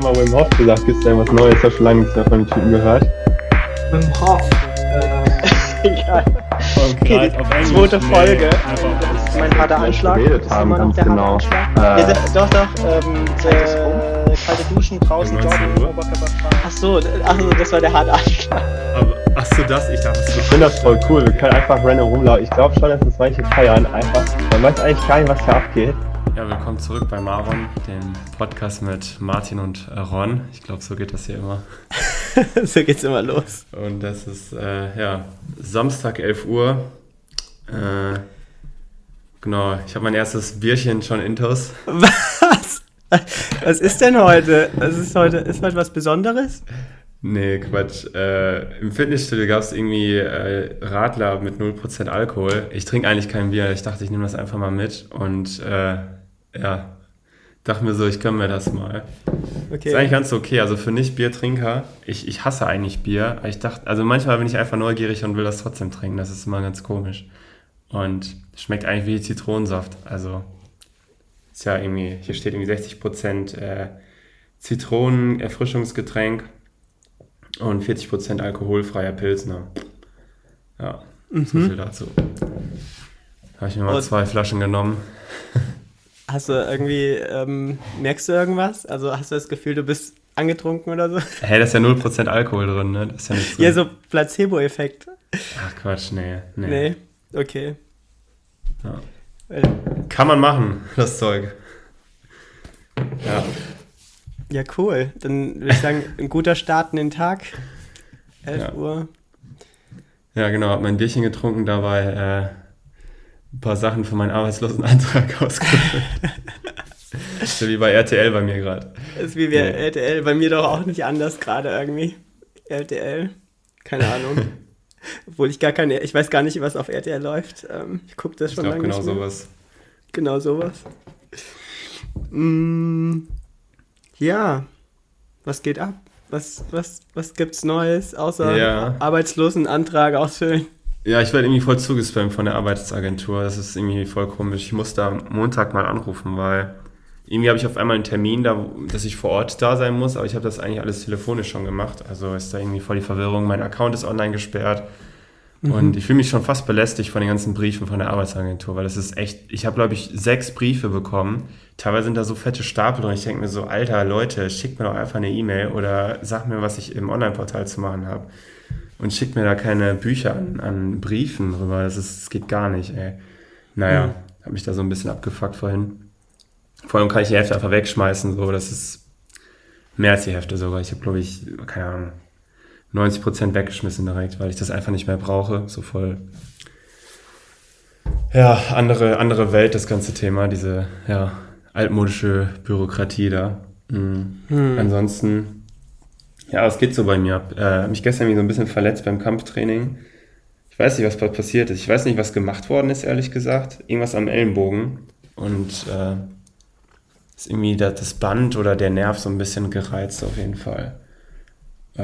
immer Wim Hof gesagt. Gibt es da was Neues? Ich habe schon lange nichts mehr von den Typen gehört. Wim Hof. Äh, egal. Okay, die zweite Folge. Das ist mein harter Anschlag. Geredet haben, ganz genau. Äh, ja, doch, doch. Ähm, äh, kalte Duschen draußen, joggen, Oberkörper Ach so, ach so, das war der harte Anschlag. Aber, ach so, das, ich dachte, Ich finde das voll cool. Wir können einfach random rumlaufen. Ich glaube schon, dass das manche feiern. Einfach, man weiß eigentlich gar nicht, was hier abgeht. Ja, willkommen zurück bei Maron, dem Podcast mit Martin und Ron. Ich glaube, so geht das hier immer. so geht's immer los. Und das ist, äh, ja, Samstag, 11 Uhr. Äh, genau, ich habe mein erstes Bierchen schon intus. Was? Was ist denn heute? Was ist heute? Ist heute was Besonderes? Nee, Quatsch. Äh, Im Fitnessstudio gab es irgendwie äh, Radler mit 0% Alkohol. Ich trinke eigentlich kein Bier. Ich dachte, ich nehme das einfach mal mit. Und äh, ja, dachte mir so, ich gönne mir das mal. Okay. Ist eigentlich ganz okay. Also für Nicht-Biertrinker, ich, ich hasse eigentlich Bier. Aber ich dachte, also manchmal bin ich einfach neugierig und will das trotzdem trinken. Das ist immer ganz komisch. Und schmeckt eigentlich wie Zitronensaft. Also ist ja irgendwie, hier steht irgendwie 60% äh, Zitronen-Erfrischungsgetränk und 40% alkoholfreier Pilsner. Ja, mhm. so viel dazu. Habe ich mir mal und zwei Flaschen genommen. Hast du irgendwie, ähm, merkst du irgendwas? Also hast du das Gefühl, du bist angetrunken oder so? Hä, hey, da ist ja 0% Alkohol drin, ne? Das ist ja nichts drin. Ja, so Placebo-Effekt. Ach Quatsch, nee. Nee, nee. okay. Ja. Kann man machen, das Zeug. Ja. Ja, cool. Dann würde ich sagen, ein guter Start in den Tag. 11 ja. Uhr. Ja, genau. Hab mein Bierchen getrunken, dabei äh, ein paar Sachen für meinen Arbeitslosenantrag ausgefüllt. so wie bei RTL bei mir gerade. Ist wie bei ja. RTL, bei mir doch auch nicht anders gerade irgendwie. RTL. Keine Ahnung. Obwohl ich gar keine, ich weiß gar nicht, was auf RTL läuft. Ähm, ich gucke das schon ich glaub, lange genau nicht mehr. sowas. Genau sowas. Mm, ja, was geht ab? Was, was, was gibt's Neues, außer ja. Arbeitslosenantrag ausfüllen? Ja, ich werde irgendwie voll zugespammt von der Arbeitsagentur. Das ist irgendwie voll komisch. Ich muss da Montag mal anrufen, weil irgendwie habe ich auf einmal einen Termin, da, dass ich vor Ort da sein muss, aber ich habe das eigentlich alles telefonisch schon gemacht. Also ist da irgendwie voll die Verwirrung. Mein Account ist online gesperrt. Mhm. Und ich fühle mich schon fast belästigt von den ganzen Briefen von der Arbeitsagentur, weil das ist echt, ich habe glaube ich sechs Briefe bekommen. Teilweise sind da so fette Stapel und ich denke mir so, alter Leute, schickt mir doch einfach eine E-Mail oder sagt mir, was ich im Online-Portal zu machen habe. Und schickt mir da keine Bücher an, an Briefen rüber. Das, ist, das geht gar nicht, ey. Naja, mhm. habe mich da so ein bisschen abgefuckt vorhin. Vor allem kann ich die Hälfte einfach wegschmeißen, so, das ist mehr als die Hälfte sogar. Ich habe, glaube ich, keine Ahnung, 90 Prozent weggeschmissen direkt, weil ich das einfach nicht mehr brauche. So voll, ja, andere, andere Welt, das ganze Thema, diese, ja, altmodische Bürokratie da. Mhm. Hm. Ansonsten, ja, es geht so bei mir ab. Äh, mich gestern so ein bisschen verletzt beim Kampftraining. Ich weiß nicht, was passiert ist. Ich weiß nicht, was gemacht worden ist, ehrlich gesagt. Irgendwas am Ellenbogen. Und äh, ist irgendwie das Band oder der Nerv so ein bisschen gereizt auf jeden Fall. Äh,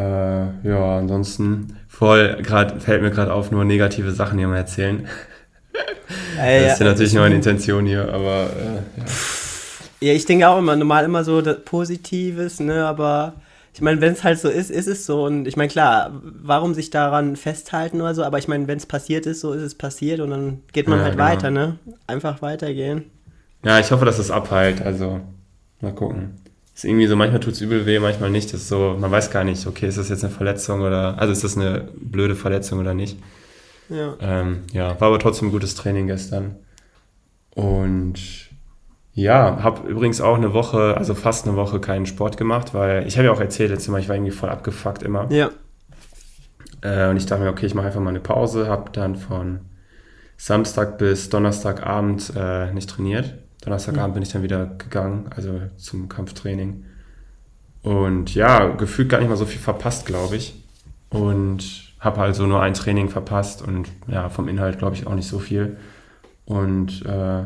ja, ansonsten voll, gerade fällt mir gerade auf, nur negative Sachen hier mal erzählen. Ja, das ist ja natürlich nur eine Intention hier, aber äh, ja. ja. ich denke auch immer, normal immer so Positives, ne, aber ich meine, wenn es halt so ist, ist es so. Und ich meine, klar, warum sich daran festhalten oder so, aber ich meine, wenn es passiert ist, so ist es passiert und dann geht man ja, halt genau. weiter, ne? Einfach weitergehen. Ja, ich hoffe, dass es abheilt, also mal gucken ist irgendwie so, manchmal tut es übel weh, manchmal nicht. Das ist so, man weiß gar nicht, okay, ist das jetzt eine Verletzung oder, also ist das eine blöde Verletzung oder nicht. Ja. Ähm, ja, war aber trotzdem ein gutes Training gestern. Und ja, habe übrigens auch eine Woche, also fast eine Woche keinen Sport gemacht, weil ich habe ja auch erzählt letztes Mal, ich war irgendwie voll abgefuckt immer. Ja. Äh, und ich dachte mir, okay, ich mache einfach mal eine Pause, habe dann von Samstag bis Donnerstagabend äh, nicht trainiert. Donnerstagabend bin ich dann wieder gegangen, also zum Kampftraining. Und ja, gefühlt gar nicht mal so viel verpasst, glaube ich. Und habe also nur ein Training verpasst und ja, vom Inhalt glaube ich auch nicht so viel. Und äh,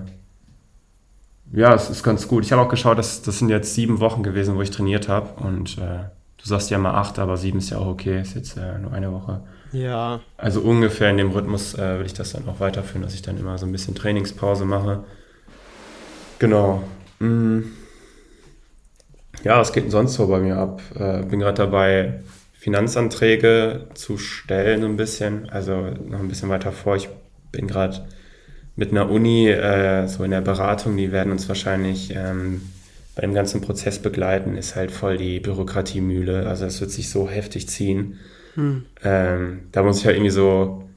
ja, es ist ganz gut. Ich habe auch geschaut, dass, das sind jetzt sieben Wochen gewesen, wo ich trainiert habe. Und äh, du sagst ja mal acht, aber sieben ist ja auch okay. Ist jetzt äh, nur eine Woche. Ja. Also ungefähr in dem Rhythmus äh, will ich das dann auch weiterführen, dass ich dann immer so ein bisschen Trainingspause mache Genau. Mhm. Ja, was geht denn sonst so bei mir ab? Äh, bin gerade dabei, Finanzanträge zu stellen, so ein bisschen. Also noch ein bisschen weiter vor. Ich bin gerade mit einer Uni äh, so in der Beratung, die werden uns wahrscheinlich ähm, bei dem ganzen Prozess begleiten, ist halt voll die Bürokratiemühle. Also es wird sich so heftig ziehen. Hm. Ähm, da muss ich halt irgendwie so,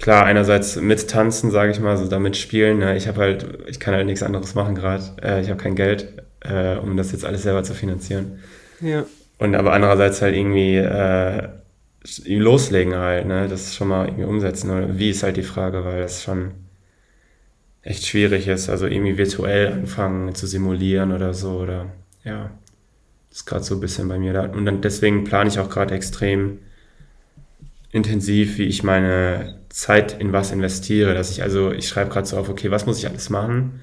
klar, einerseits mittanzen, sage ich mal, so damit spielen. Ne? Ich habe halt, ich kann halt nichts anderes machen gerade. Äh, ich habe kein Geld, äh, um das jetzt alles selber zu finanzieren. Ja. Und aber andererseits halt irgendwie äh, loslegen halt, ne? Das ist schon mal irgendwie umsetzen. Oder wie ist halt die Frage, weil das schon echt schwierig ist. Also irgendwie virtuell anfangen zu simulieren oder so. Oder ja, das ist gerade so ein bisschen bei mir da. Und dann deswegen plane ich auch gerade extrem intensiv, wie ich meine Zeit in was investiere. Dass ich also, ich schreibe gerade so auf, okay, was muss ich alles machen?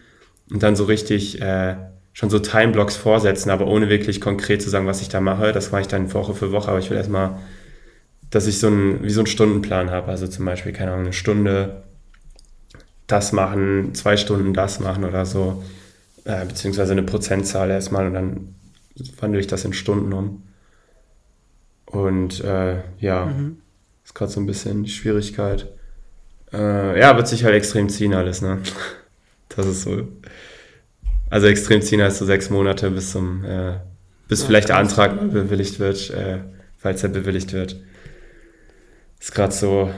Und dann so richtig äh, schon so Timeblocks vorsetzen, aber ohne wirklich konkret zu sagen, was ich da mache. Das mache ich dann Woche für Woche, aber ich will erstmal, dass ich so ein, wie so einen Stundenplan habe. Also zum Beispiel, keine Ahnung, eine Stunde das machen, zwei Stunden das machen oder so. Äh, beziehungsweise eine Prozentzahl erstmal und dann wandle ich das in Stunden um. Und äh, ja, mhm. Ist gerade so ein bisschen die Schwierigkeit. Äh, ja, wird sich halt extrem ziehen alles, ne? Das ist so. Also extrem ziehen heißt so sechs Monate bis zum, äh, bis ja, vielleicht der Antrag bewilligt wird, äh, falls er bewilligt wird. Ist gerade so,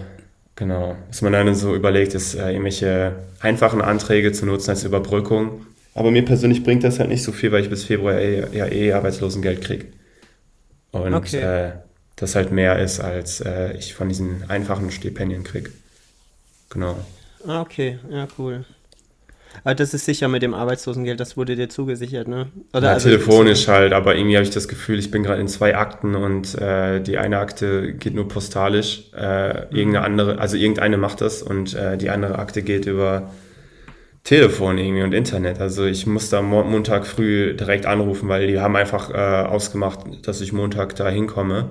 genau. Was man dann so überlegt, ist äh, irgendwelche einfachen Anträge zu nutzen als Überbrückung. Aber mir persönlich bringt das halt nicht so viel, weil ich bis Februar eh, ja eh Arbeitslosengeld kriege. Und okay. äh, das halt mehr ist, als äh, ich von diesen einfachen Stipendien kriege. Genau. Ah, okay, ja, cool. Aber das ist sicher mit dem Arbeitslosengeld, das wurde dir zugesichert, ne? Oder ja, also telefonisch halt, aber irgendwie habe ich das Gefühl, ich bin gerade in zwei Akten und äh, die eine Akte geht nur postalisch, äh, mhm. irgendeine andere, also irgendeine macht das und äh, die andere Akte geht über Telefon irgendwie und Internet. Also ich muss da Montag früh direkt anrufen, weil die haben einfach äh, ausgemacht, dass ich Montag da hinkomme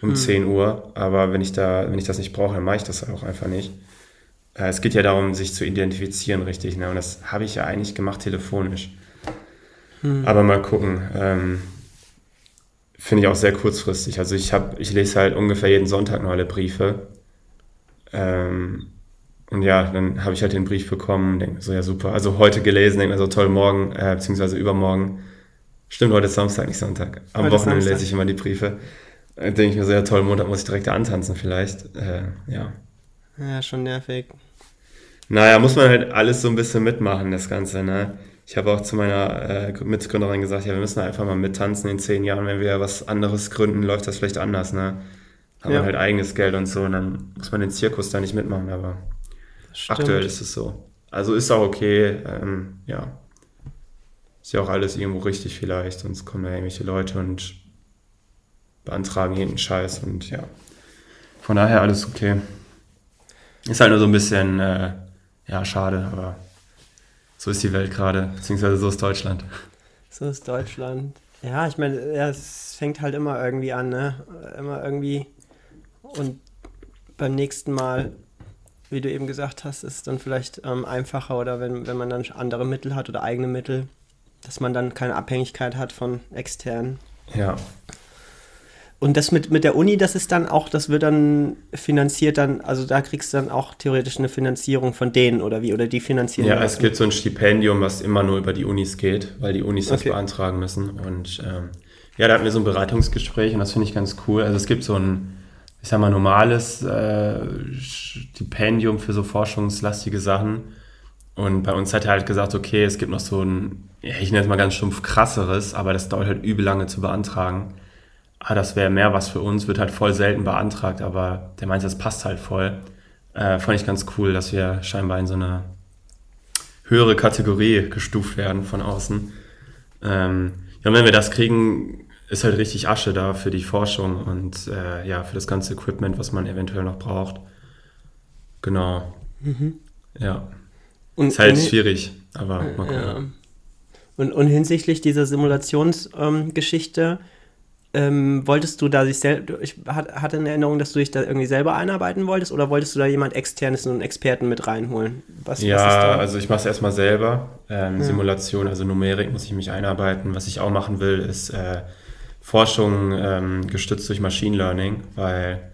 um mhm. 10 Uhr. Aber wenn ich da, wenn ich das nicht brauche, dann mache ich das auch einfach nicht. Äh, es geht ja darum, sich zu identifizieren, richtig. Ne? Und das habe ich ja eigentlich gemacht telefonisch. Hm. Aber mal gucken. Ähm, Finde ich auch sehr kurzfristig. Also ich habe, ich lese halt ungefähr jeden Sonntag noch alle Briefe. Ähm, und ja, dann habe ich halt den Brief bekommen, denke so, ja super. Also heute gelesen, denke mir so, toll, morgen, äh, beziehungsweise übermorgen. Stimmt, heute ist Samstag, nicht Sonntag. Am heute Wochenende lese ich immer die Briefe. Äh, denke ich mir so, ja toll, Montag muss ich direkt da antanzen vielleicht. Äh, ja. Ja, schon nervig. Naja, muss man halt alles so ein bisschen mitmachen, das Ganze, ne? Ich habe auch zu meiner äh, Mitgründerin gesagt, ja, wir müssen einfach mal mittanzen in zehn Jahren. Wenn wir was anderes gründen, läuft das vielleicht anders, ne? Haben ja. wir halt eigenes Geld und so und dann muss man den Zirkus da nicht mitmachen, aber aktuell ist es so. Also ist auch okay, ähm, ja. Ist ja auch alles irgendwo richtig vielleicht, sonst kommen ja irgendwelche Leute und beantragen jeden Scheiß und ja. Von daher alles okay. Ist halt nur so ein bisschen, äh, ja, schade, aber so ist die Welt gerade, beziehungsweise so ist Deutschland. So ist Deutschland. Ja, ich meine, ja, es fängt halt immer irgendwie an, ne? Immer irgendwie. Und beim nächsten Mal, wie du eben gesagt hast, ist es dann vielleicht ähm, einfacher oder wenn, wenn man dann andere Mittel hat oder eigene Mittel, dass man dann keine Abhängigkeit hat von externen. Ja, und das mit, mit der Uni, das ist dann auch, das wird dann finanziert dann, also da kriegst du dann auch theoretisch eine Finanzierung von denen oder wie, oder die finanzieren. Ja, es gibt so ein Stipendium, was immer nur über die Unis geht, weil die Unis das okay. beantragen müssen. Und ähm, ja, da hatten wir so ein Beratungsgespräch und das finde ich ganz cool. Also es gibt so ein, ich sag mal, normales äh, Stipendium für so forschungslastige Sachen. Und bei uns hat er halt gesagt, okay, es gibt noch so ein, ich nenne es mal ganz stumpf krasseres, aber das dauert halt übel lange zu beantragen ah, das wäre mehr was für uns, wird halt voll selten beantragt, aber der meint, das passt halt voll. Äh, fand ich ganz cool, dass wir scheinbar in so eine höhere Kategorie gestuft werden von außen. Ähm, ja, und wenn wir das kriegen, ist halt richtig Asche da für die Forschung und äh, ja, für das ganze Equipment, was man eventuell noch braucht. Genau. Mhm. Ja. Und ist halt schwierig, aber mal gucken. Ja. Und, und hinsichtlich dieser Simulationsgeschichte, ähm, ähm, wolltest du da sich selber, ich hatte eine Erinnerung, dass du dich da irgendwie selber einarbeiten wolltest oder wolltest du da jemand externes und Experten mit reinholen? Was, ja, was also ich mache es erstmal selber. Ähm, ja. Simulation, also Numerik muss ich mich einarbeiten. Was ich auch machen will, ist äh, Forschung ähm, gestützt durch Machine Learning, weil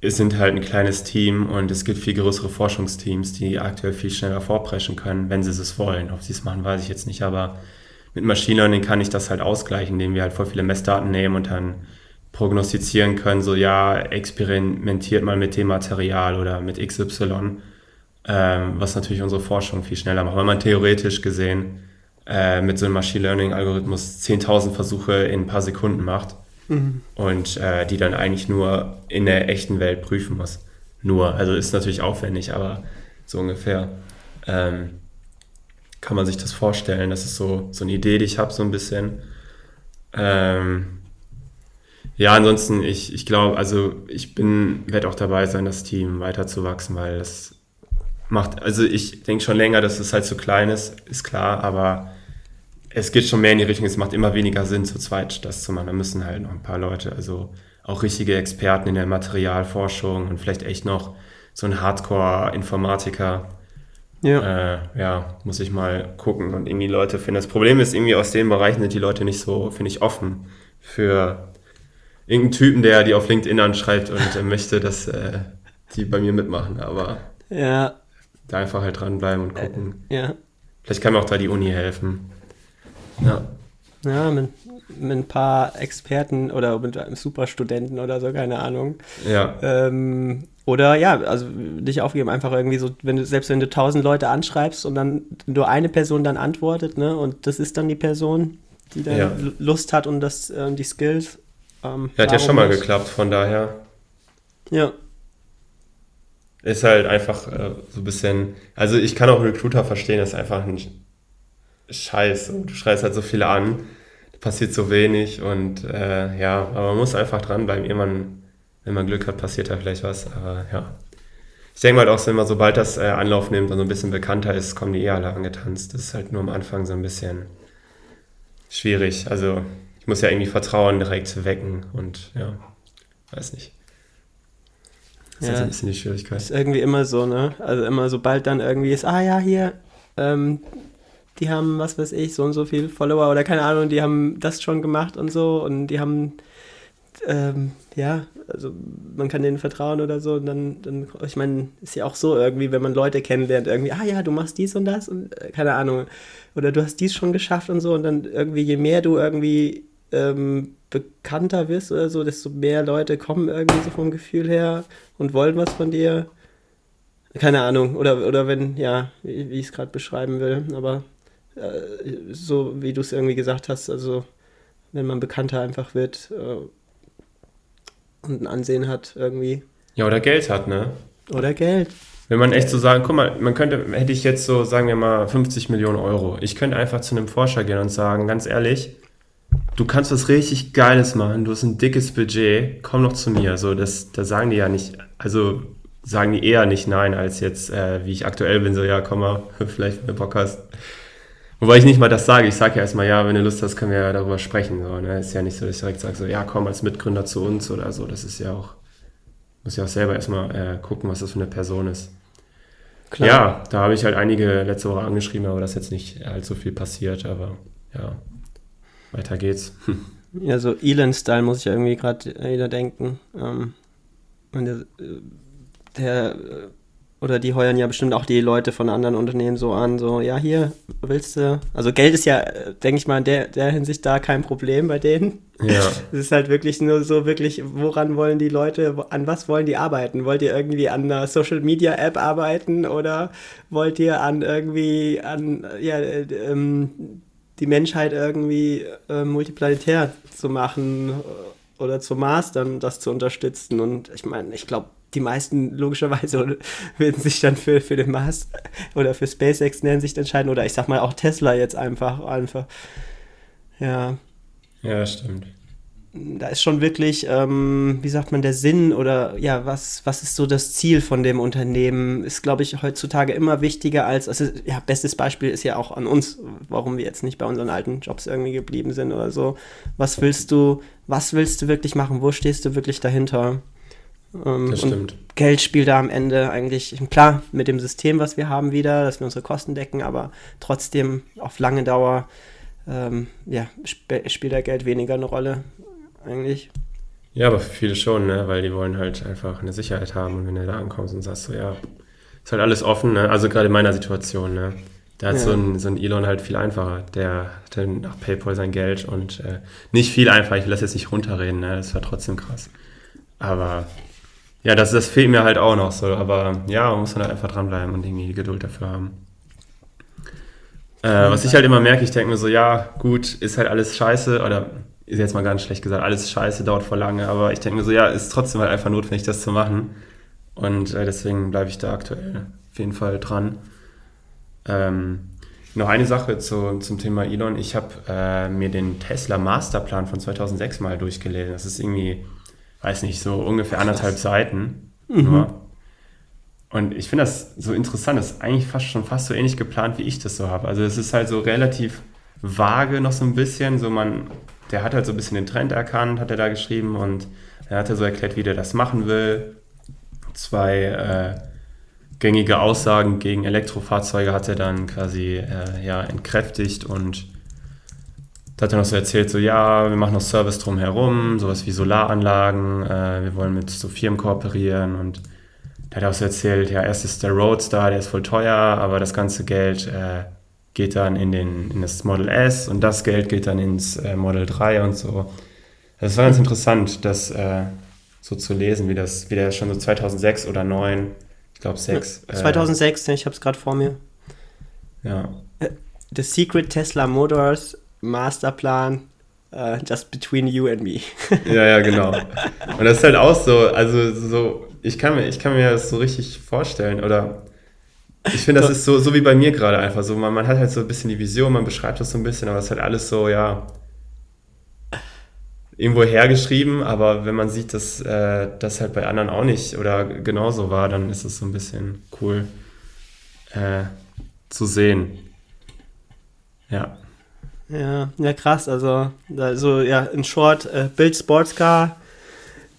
es sind halt ein kleines Team und es gibt viel größere Forschungsteams, die aktuell viel schneller vorpreschen können, wenn sie es wollen. Ob sie es machen, weiß ich jetzt nicht, aber mit Machine Learning kann ich das halt ausgleichen, indem wir halt voll viele Messdaten nehmen und dann prognostizieren können, so ja, experimentiert mal mit dem Material oder mit XY, ähm, was natürlich unsere Forschung viel schneller macht. Weil man theoretisch gesehen äh, mit so einem Machine Learning Algorithmus 10.000 Versuche in ein paar Sekunden macht mhm. und äh, die dann eigentlich nur in der echten Welt prüfen muss. Nur, also ist natürlich aufwendig, aber so ungefähr. Ähm, kann man sich das vorstellen. Das ist so, so eine Idee, die ich habe, so ein bisschen. Ähm, ja, ansonsten, ich, ich glaube, also ich bin, werde auch dabei sein, das Team weiterzuwachsen, weil das macht, also ich denke schon länger, dass es halt zu klein ist, ist klar, aber es geht schon mehr in die Richtung, es macht immer weniger Sinn, zu zweit das zu machen. Da müssen halt noch ein paar Leute, also auch richtige Experten in der Materialforschung und vielleicht echt noch so ein Hardcore-Informatiker, ja. Äh, ja, muss ich mal gucken und irgendwie Leute finden. Das Problem ist, irgendwie aus den Bereichen sind die Leute nicht so, finde ich, offen für irgendeinen Typen, der die auf LinkedIn anschreibt und äh, möchte, dass äh, die bei mir mitmachen. Aber ja. da einfach halt dranbleiben und gucken. Äh, ja. Vielleicht kann mir auch da die Uni helfen. Ja. Ja, mit, mit ein paar Experten oder mit einem Superstudenten oder so, keine Ahnung. Ja. Ähm, oder ja, also dich aufgeben, einfach irgendwie so, wenn du, selbst wenn du tausend Leute anschreibst und dann nur eine Person dann antwortet, ne, und das ist dann die Person, die dann ja. Lust hat und das, äh, die Skills. Ähm, ja, hat ja schon mal nicht. geklappt, von daher. Ja. Ist halt einfach äh, so ein bisschen, also ich kann auch Recruiter verstehen, das ist einfach ein Scheiß. Du schreist halt so viele an, passiert so wenig und äh, ja, aber man muss einfach dranbleiben. Irgendwann wenn man Glück hat, passiert da vielleicht was. Aber ja. Ich denke mal auch, wenn man sobald das äh, Anlauf nimmt und so ein bisschen bekannter ist, kommen die eh alle angetanzt. Das ist halt nur am Anfang so ein bisschen schwierig. Also ich muss ja irgendwie Vertrauen direkt wecken und ja, weiß nicht. Das ja, ist ein bisschen die Schwierigkeit. Ist irgendwie immer so, ne? Also immer sobald dann irgendwie ist, ah ja, hier, ähm, die haben, was weiß ich, so und so viel Follower oder keine Ahnung, die haben das schon gemacht und so und die haben ähm, ja, also man kann denen vertrauen oder so. Und dann, dann ich meine, ist ja auch so irgendwie, wenn man Leute kennenlernt, irgendwie, ah ja, du machst dies und das und äh, keine Ahnung. Oder du hast dies schon geschafft und so. Und dann irgendwie, je mehr du irgendwie ähm, bekannter wirst oder so, desto mehr Leute kommen irgendwie so vom Gefühl her und wollen was von dir. Keine Ahnung. Oder, oder wenn, ja, wie, wie ich es gerade beschreiben will. Aber äh, so wie du es irgendwie gesagt hast, also wenn man bekannter einfach wird, äh, und ein Ansehen hat irgendwie. Ja, oder Geld hat, ne? Oder Geld. Wenn man echt so sagen, guck mal, man könnte, hätte ich jetzt so, sagen wir mal, 50 Millionen Euro. Ich könnte einfach zu einem Forscher gehen und sagen, ganz ehrlich, du kannst was richtig Geiles machen, du hast ein dickes Budget, komm noch zu mir. So, das, da sagen die ja nicht, also sagen die eher nicht nein, als jetzt, äh, wie ich aktuell bin, so, ja, komm mal, vielleicht, wenn du Bock hast. Wobei ich nicht mal das sage. Ich sage ja erstmal, ja, wenn du Lust hast, können wir ja darüber sprechen. So, ne? Ist ja nicht so, dass ich direkt sage, so, ja, komm als Mitgründer zu uns oder so. Das ist ja auch, muss ja auch selber erstmal äh, gucken, was das für eine Person ist. Klar. Ja, da habe ich halt einige letzte Woche angeschrieben, aber das ist jetzt nicht allzu viel passiert. Aber ja, weiter geht's. Ja, so Elon-Style muss ich ja irgendwie gerade wieder denken. Ähm, der, äh, der äh, oder die heuern ja bestimmt auch die Leute von anderen Unternehmen so an, so, ja, hier, willst du. Also Geld ist ja, denke ich mal, in der, der Hinsicht da kein Problem bei denen. Ja. Es ist halt wirklich nur so, wirklich, woran wollen die Leute, an was wollen die arbeiten? Wollt ihr irgendwie an einer Social Media App arbeiten oder wollt ihr an irgendwie, an, ja, ähm, die Menschheit irgendwie äh, multiplanetär zu machen oder zu mastern, das zu unterstützen? Und ich meine, ich glaube, die meisten logischerweise würden sich dann für, für den Mars oder für SpaceX nennen sich entscheiden oder ich sag mal auch Tesla jetzt einfach einfach. Ja. Ja, stimmt. Da ist schon wirklich, ähm, wie sagt man, der Sinn oder ja, was, was ist so das Ziel von dem Unternehmen, ist, glaube ich, heutzutage immer wichtiger als, also ja, bestes Beispiel ist ja auch an uns, warum wir jetzt nicht bei unseren alten Jobs irgendwie geblieben sind oder so. Was willst du was willst du wirklich machen, wo stehst du wirklich dahinter. Ähm, Das stimmt. Geld spielt da am Ende eigentlich, klar, mit dem System, was wir haben wieder, dass wir unsere Kosten decken, aber trotzdem auf lange Dauer ähm, ja, sp spielt da Geld weniger eine Rolle eigentlich. Ja, aber für viele schon, ne? weil die wollen halt einfach eine Sicherheit haben und wenn du da ankommst und sagst so, ja, ist halt alles offen, ne? also gerade in meiner Situation, ne? da hat Ja. so, ein, so ein Elon halt viel einfacher, der hat dann nach Paypal sein Geld und äh, nicht viel einfacher, ich will das jetzt nicht runterreden, ne? das war trotzdem krass, aber ja, das, das fehlt mir halt auch noch so, aber ja, man muss dann halt einfach dranbleiben und irgendwie die Geduld dafür haben. Äh, was ich halt immer merke, ich denke mir so, ja, gut, ist halt alles scheiße, oder ist jetzt mal ganz schlecht gesagt, alles scheiße, dauert voll lange, aber ich denke mir so, ja, ist trotzdem halt einfach notwendig, das zu machen. Und äh, deswegen bleibe ich da aktuell auf jeden Fall dran. Ähm, noch eine Sache zu, zum Thema Elon. Ich habe äh, mir den Tesla Masterplan von 2006 mal durchgelesen. Das ist irgendwie, weiß nicht, so ungefähr anderthalb Seiten nur. Und ich finde das so interessant. Das ist eigentlich fast schon fast so ähnlich geplant, wie ich das so habe. Also es ist halt so relativ vage noch so ein bisschen. So man, der hat halt so ein bisschen den Trend erkannt, hat er da geschrieben und er hat er so erklärt, wie der das machen will. Zwei äh, gängige Aussagen gegen Elektrofahrzeuge hat er dann quasi äh, ja, entkräftigt und hat er noch so erzählt, so ja, wir machen noch Service drumherum, sowas wie Solaranlagen, äh, wir wollen mit so Firmen kooperieren und der hat auch so erzählt, ja, erst ist der Roadster, der ist voll teuer, aber das ganze Geld äh, geht dann in, den, in das Model S und das Geld geht dann ins äh, Model 3 und so. Das war ganz interessant, das äh, so zu lesen, wie das, wie der schon so 2006 oder 2009, ich glaube 6. äh, 2006, ich habe es gerade vor mir. ja, The Secret Tesla Motors Masterplan uh, just between you and me. Ja, ja, genau. Und das ist halt auch so, also so, ich kann mir, ich kann mir das so richtig vorstellen oder ich finde, das ist so, so wie bei mir gerade einfach so, man, man hat halt so ein bisschen die Vision, man beschreibt das so ein bisschen, aber es ist halt alles so, ja, irgendwo hergeschrieben, aber wenn man sieht, dass äh, das halt bei anderen auch nicht oder genauso war, dann ist es so ein bisschen cool äh, zu sehen. Ja. Ja, ja, krass. Also, also ja, in short, uh, build sports car,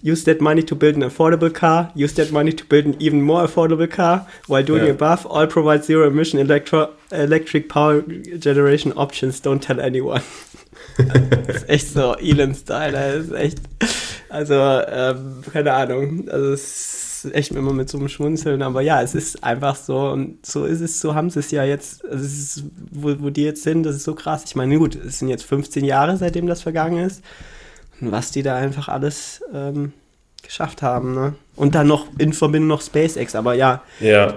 use that money to build an affordable car, use that money to build an even more affordable car, while doing Ja. above, all provide zero emission electro electric power generation options, don't tell anyone. das ist echt so Elon-Style, das ist echt, also, ähm, keine Ahnung, also es echt immer mit so einem Schmunzeln, aber ja, es ist einfach so und so ist es, so haben sie es ja jetzt, also es ist, wo, wo die jetzt sind, das ist so krass. Ich meine, gut, es sind jetzt 15 Jahre, seitdem das vergangen ist und was die da einfach alles ähm, geschafft haben, ne? Und dann noch in Verbindung noch SpaceX, aber ja, Ja.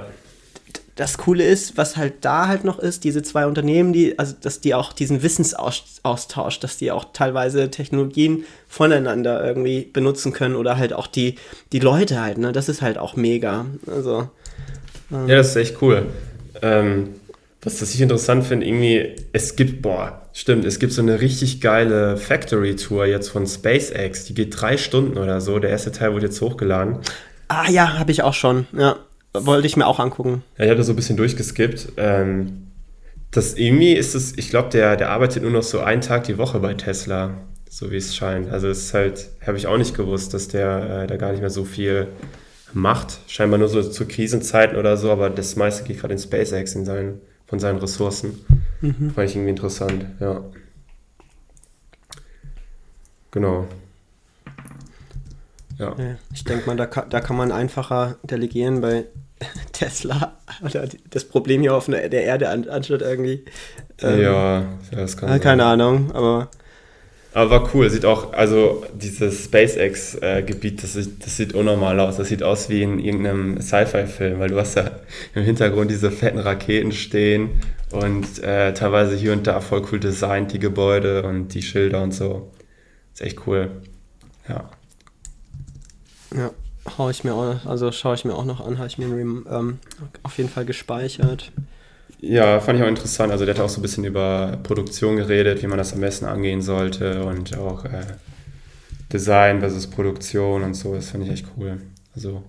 Das Coole ist, was halt da halt noch ist, diese zwei Unternehmen, die, also dass die auch diesen Wissensaustausch, dass die auch teilweise Technologien voneinander irgendwie benutzen können oder halt auch die, die Leute halt, ne? Das ist halt auch mega. Also, Ja, das ist echt cool. Ähm, was das ich interessant finde, irgendwie, es gibt, boah, stimmt, es gibt so eine richtig geile Factory-Tour jetzt von SpaceX. Die geht drei Stunden oder so. Der erste Teil wurde jetzt hochgeladen. ah ja, habe ich auch schon, ja. Wollte ich mir auch angucken. Ja, ich habe da so ein bisschen durchgeskippt. Ähm, das irgendwie ist es, ich glaube, der, der arbeitet nur noch so einen Tag die Woche bei Tesla, so wie es scheint. Also es ist halt, habe ich auch nicht gewusst, dass der äh, da gar nicht mehr so viel macht. Scheinbar nur so zu Krisenzeiten oder so, aber das meiste geht gerade in SpaceX in seinen, von seinen Ressourcen. Fand ich irgendwie interessant, ja. Genau. Ja. Ja, ich denke mal, da kann, da kann man einfacher delegieren bei Tesla oder das Problem hier auf der Erde an, anstatt irgendwie. ähm, ja, das kann äh, sein. keine Ahnung, aber Aber war cool, sieht auch, also dieses SpaceX-Gebiet, das, sieht- das sieht unnormal aus. Das sieht aus wie in irgendeinem Sci-Fi-Film, weil du hast da im Hintergrund diese fetten Raketen stehen und äh, teilweise hier und da voll cool designt, die Gebäude und die Schilder und so. Ist echt cool. Ja. ja, hau ich mir auch, also schaue ich mir auch noch an, habe ich mir ähm, auf jeden Fall gespeichert. Ja, fand ich auch interessant. Also der hat auch so ein bisschen über Produktion geredet, wie man das am besten angehen sollte und auch äh, Design versus Produktion und so. Das fand ich echt cool. Also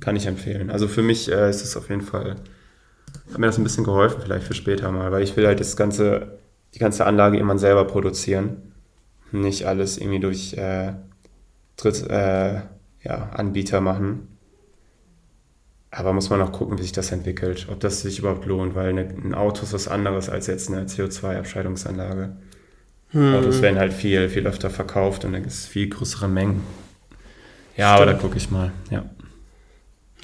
kann ich empfehlen. Also für mich äh, ist es auf jeden Fall, hat mir das ein bisschen geholfen vielleicht für später mal, weil ich will halt das ganze, die ganze Anlage irgendwann selber produzieren. nicht alles irgendwie durch äh, Dritt, äh, ja, Anbieter machen. Aber muss man auch gucken, wie sich das entwickelt, ob das sich überhaupt lohnt, weil eine, ein Auto ist was anderes als jetzt eine CO2-Abscheidungsanlage. Hm. Autos werden halt viel, viel öfter verkauft und dann gibt es viel größere Mengen. Ja, Stimmt. aber da gucke ich mal, ja.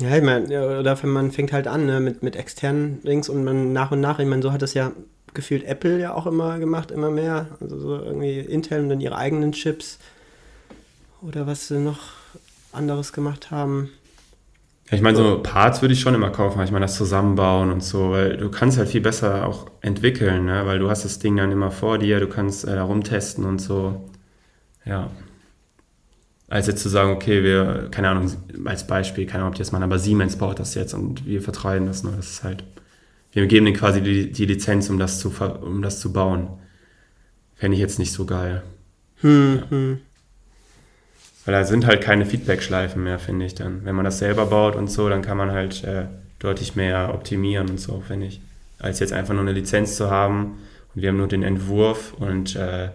Ja, ich meine, oder man fängt halt an ne, mit, mit externen Links und man nach und nach, ich meine, so hat das ja gefühlt Apple ja auch immer gemacht, immer mehr. Also so irgendwie Intel und dann ihre eigenen Chips oder was sie noch anderes gemacht haben. Ja, ich meine, so Parts würde ich schon immer kaufen, ich meine, das Zusammenbauen und so, weil du kannst halt viel besser auch entwickeln, ne? weil du hast das Ding dann immer vor dir, du kannst äh, rumtesten und so. Ja. Als jetzt zu sagen, okay, wir, keine Ahnung, als Beispiel, keine Ahnung, ob die das machen, aber Siemens baut das jetzt und wir vertreiben das, ne? das ist halt, wir geben denen quasi die, die Lizenz, um das zu, um das zu bauen. Fände ich jetzt nicht so geil. Hm, ja. hm. Weil da sind halt keine Feedback-Schleifen mehr, finde ich dann. Wenn man das selber baut und so, dann kann man halt äh, deutlich mehr optimieren und so, finde ich. Als jetzt einfach nur eine Lizenz zu haben und wir haben nur den Entwurf und äh,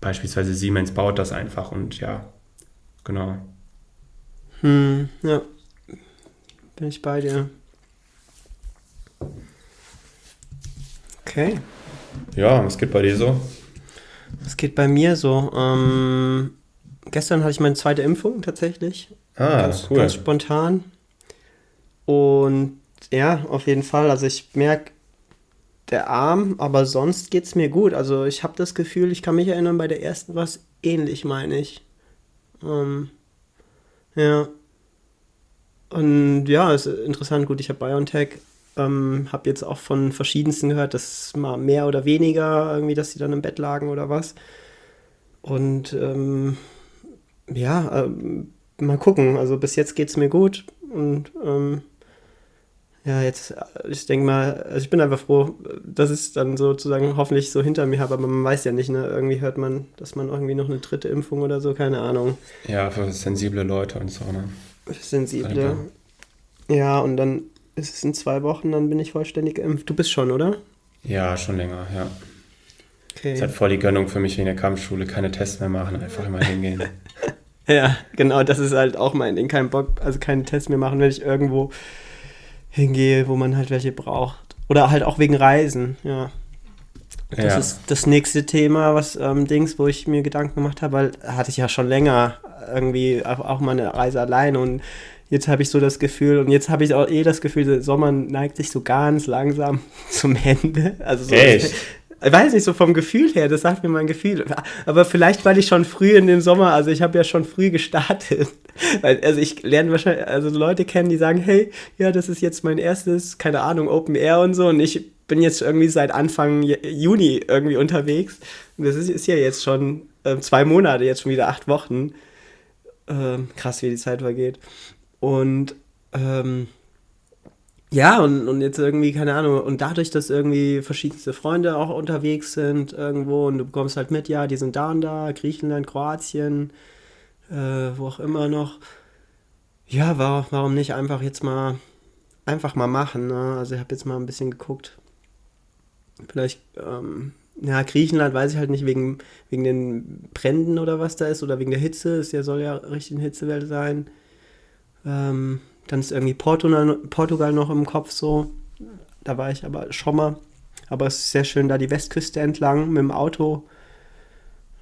beispielsweise Siemens baut das einfach und ja, genau. Hm, ja. Bin ich bei dir. Okay. Ja, was geht bei dir so? Was geht bei mir so? Ähm, gestern hatte ich meine zweite Impfung tatsächlich. Ah, ganz, cool. Ganz spontan. Und ja, auf jeden Fall. Also ich merke, der Arm, aber sonst geht es mir gut. Also ich habe das Gefühl, ich kann mich erinnern, bei der ersten war es ähnlich, meine ich. Ähm, ja. Und ja, ist interessant. Gut, ich habe BioNTech. Ähm, habe jetzt auch von verschiedensten gehört, dass mal mehr oder weniger irgendwie, dass sie dann im Bett lagen oder was. Und ähm, ja, ähm, mal gucken. Also bis jetzt geht es mir gut und ähm, ja, jetzt, ich denke mal, also ich bin einfach froh, dass ich es dann sozusagen hoffentlich so hinter mir habe, aber man weiß ja nicht, ne? Irgendwie hört man, dass man irgendwie noch eine dritte Impfung oder so, keine Ahnung. Ja, für sensible Leute und so, ne? Sensible. Ja, und dann ist es in zwei Wochen, dann bin ich vollständig geimpft. Du bist schon, oder? Ja, schon länger, ja. Okay. Das ist halt voll die Gönnung für mich wegen der Kampfschule, keine Tests mehr machen, einfach immer hingehen. ja, genau, das ist halt auch mein Ding. Kein Bock, also keine Tests mehr machen, wenn ich irgendwo hingehe, wo man halt welche braucht. Oder halt auch wegen Reisen, ja. Das ja. ist das nächste Thema, was ähm, Dings, wo ich mir Gedanken gemacht habe, weil hatte ich ja schon länger irgendwie auch, auch mal eine Reise allein und jetzt habe ich so das Gefühl und jetzt habe ich auch eh das Gefühl, der Sommer neigt sich so ganz langsam zum Ende. Also so, Echt? Ich weiß nicht, so vom Gefühl her, das sagt mir mein Gefühl. Aber vielleicht, weil ich schon früh in dem Sommer, also ich habe ja schon früh gestartet. Also ich lerne wahrscheinlich, also Leute kennen, die sagen, hey, ja, das ist jetzt mein erstes, keine Ahnung, Open Air und so. Und ich bin jetzt irgendwie seit Anfang Juni irgendwie unterwegs. Und das ist, ist ja jetzt schon äh, zwei Monate, jetzt schon wieder acht Wochen. Ähm, krass, wie die Zeit vergeht. Und ähm, ja, und, und jetzt irgendwie, keine Ahnung, und dadurch, dass irgendwie verschiedenste Freunde auch unterwegs sind irgendwo und du bekommst halt mit, ja, die sind da und da, Griechenland, Kroatien, äh, wo auch immer noch. Ja, war, warum nicht einfach jetzt mal, einfach mal machen, ne? Also ich habe jetzt mal ein bisschen geguckt. Vielleicht, ähm, ja, Griechenland weiß ich halt nicht, wegen, wegen den Bränden oder was da ist oder wegen der Hitze. Es ja, soll ja richtig eine Hitzewelt sein. Ähm, dann ist irgendwie Portugal, Portugal noch im Kopf so. Da war ich aber schon mal. Aber es ist sehr schön, da die Westküste entlang mit dem Auto.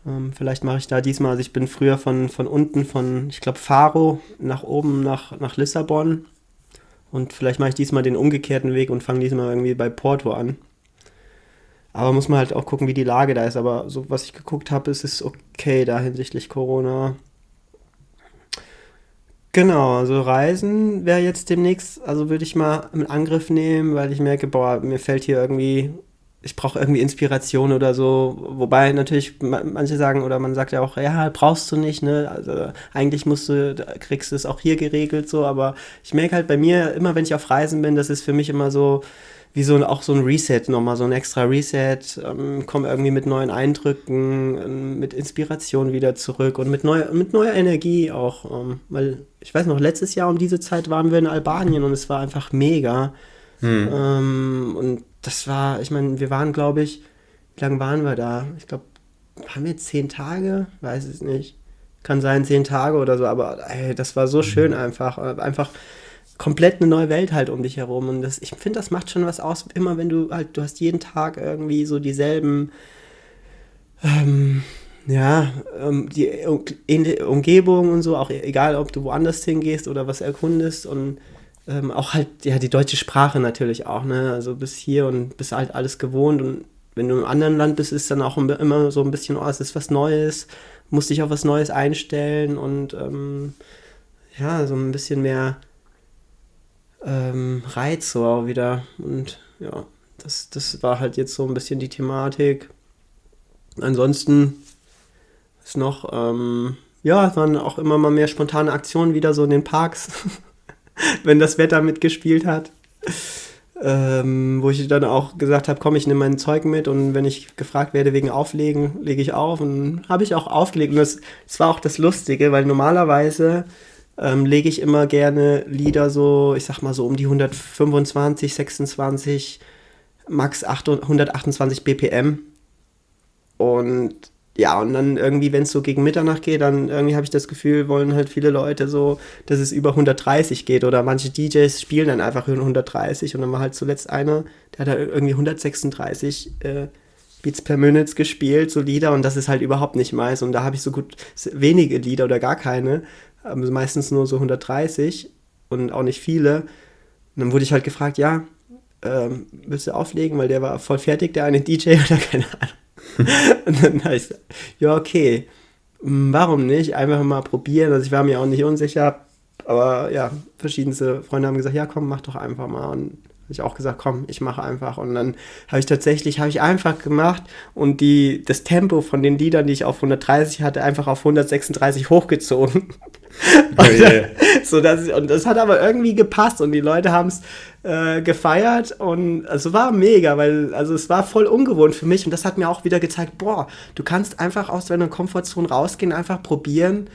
Ähm, vielleicht mache ich da diesmal, also ich bin früher von, von unten, von, ich glaube, Faro nach oben nach, nach Lissabon. Und vielleicht mache ich diesmal den umgekehrten Weg und fange diesmal irgendwie bei Porto an. Aber muss man halt auch gucken, wie die Lage da ist. Aber so, was ich geguckt habe, ist es okay da hinsichtlich Corona. Genau, also Reisen wäre jetzt demnächst, also würde ich mal in Angriff nehmen, weil ich merke, boah, mir fällt hier irgendwie, ich brauche irgendwie Inspiration oder so. Wobei natürlich manche sagen, oder man sagt ja auch, ja, brauchst du nicht, ne? Also eigentlich musst du, kriegst du es auch hier geregelt, so, aber ich merke halt bei mir, immer wenn ich auf Reisen bin, das ist für mich immer so, wie so auch so ein Reset nochmal, so ein extra Reset, ähm, komme irgendwie mit neuen Eindrücken, ähm, mit Inspiration wieder zurück und mit, neu, mit neuer Energie auch. Ähm, weil ich weiß noch, letztes Jahr um diese Zeit waren wir in Albanien und es war einfach mega. Hm. Ähm, und das war, ich meine, wir waren, glaube ich, wie lange waren wir da? Ich glaube, haben wir zehn Tage? Weiß es nicht. Kann sein, zehn Tage oder so, aber ey, das war so schön einfach. Einfach komplett eine neue Welt halt um dich herum. Und das, ich finde, das macht schon was aus, immer wenn du halt, du hast jeden Tag irgendwie so dieselben, ähm, ja, ähm, die Umgebung und so, auch egal, ob du woanders hingehst oder was erkundest. Und ähm, auch halt, ja, die deutsche Sprache natürlich auch, ne, also bis hier und bist halt alles gewohnt. Und wenn du im anderen Land bist, ist dann auch immer so ein bisschen, oh, es ist was Neues, musst dich auf was Neues einstellen. Und ähm, ja, so ein bisschen mehr ähm, Reiz so auch wieder. Und ja, das, das war halt jetzt so ein bisschen die Thematik. Ansonsten ist noch, ähm, ja, es waren auch immer mal mehr spontane Aktionen wieder so in den Parks, wenn das Wetter mitgespielt hat. Ähm, wo ich dann auch gesagt habe, komm, ich nehme mein Zeug mit und wenn ich gefragt werde wegen Auflegen, lege ich auf und habe ich auch aufgelegt. Und das, das war auch das Lustige, weil normalerweise ähm, lege ich immer gerne Lieder so, ich sag mal so um die 125, 26, max 8, 128 BPM. Und ja, und dann irgendwie, wenn es so gegen Mitternacht geht, dann irgendwie habe ich das Gefühl, wollen halt viele Leute so, dass es über 130 geht. Oder manche DJs spielen dann einfach 130 und dann war halt zuletzt einer, der hat da irgendwie 136 äh, Beats per Minute gespielt, so Lieder. Und das ist halt überhaupt nicht meins. Und da habe ich so gut wenige Lieder oder gar keine meistens nur so 130 und auch nicht viele. Und dann wurde ich halt gefragt, ja, ähm, willst du auflegen, weil der war voll fertig, der eine DJ oder keine Ahnung. und dann habe ich gesagt, ja, okay, hm, warum nicht? Einfach mal probieren. Also ich war mir auch nicht unsicher, aber ja, verschiedenste Freunde haben gesagt, ja, komm, mach doch einfach mal. Und habe ich auch gesagt, komm, ich mache einfach. Und dann habe ich tatsächlich, habe ich einfach gemacht und die, das Tempo von den Liedern, die ich auf 130 hatte, einfach auf 136 hochgezogen. Oh yeah. so, dass, und das hat aber irgendwie gepasst und die Leute haben es äh, gefeiert und also war mega, weil also es war voll ungewohnt für mich und das hat mir auch wieder gezeigt, boah, du kannst einfach aus deiner Komfortzone rausgehen, einfach probieren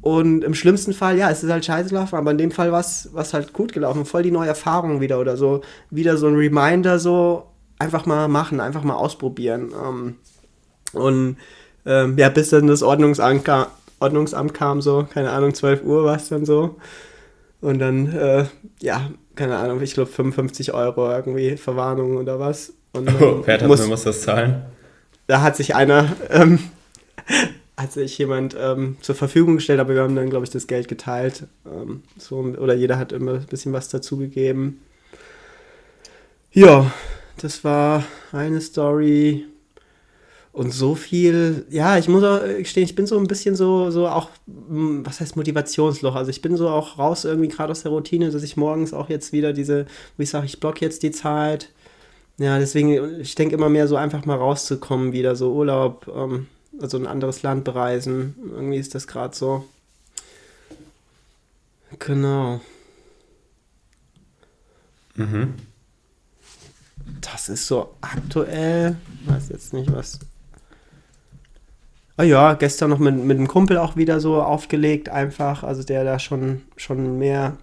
und im schlimmsten Fall, ja, es ist halt scheiße gelaufen, aber in dem Fall war es halt gut gelaufen. Voll die neue Erfahrung wieder oder so. Wieder so ein Reminder, so einfach mal machen, einfach mal ausprobieren. Ähm, und ähm, ja, bis dann das Ordnungsamt, kam, Ordnungsamt kam, so, keine Ahnung, 12 Uhr war es dann so. Und dann, äh, ja, keine Ahnung, ich glaube 55 Euro irgendwie Verwarnung oder was. Und oh, wer muss, muss das zahlen? Da hat sich einer ähm, hat sich jemand ähm, zur Verfügung gestellt, aber wir haben dann, glaube ich, das Geld geteilt. Ähm, so, oder jeder hat immer ein bisschen was dazugegeben. Ja, das war eine Story. Und so viel, ja, ich muss auch gestehen, ich bin so ein bisschen so, so auch, hm, was heißt Motivationsloch? Also ich bin so auch raus irgendwie gerade aus der Routine, dass ich morgens auch jetzt wieder diese, wo ich sage, ich block jetzt die Zeit. Ja, deswegen, ich denke immer mehr so einfach mal rauszukommen, wieder so Urlaub, ähm, also ein anderes Land bereisen. Irgendwie ist das gerade so. Genau. Mhm. Das ist so aktuell. Ich weiß jetzt nicht, was. Ah ja, gestern noch mit, mit einem Kumpel auch wieder so aufgelegt, einfach. Also der da schon, schon mehr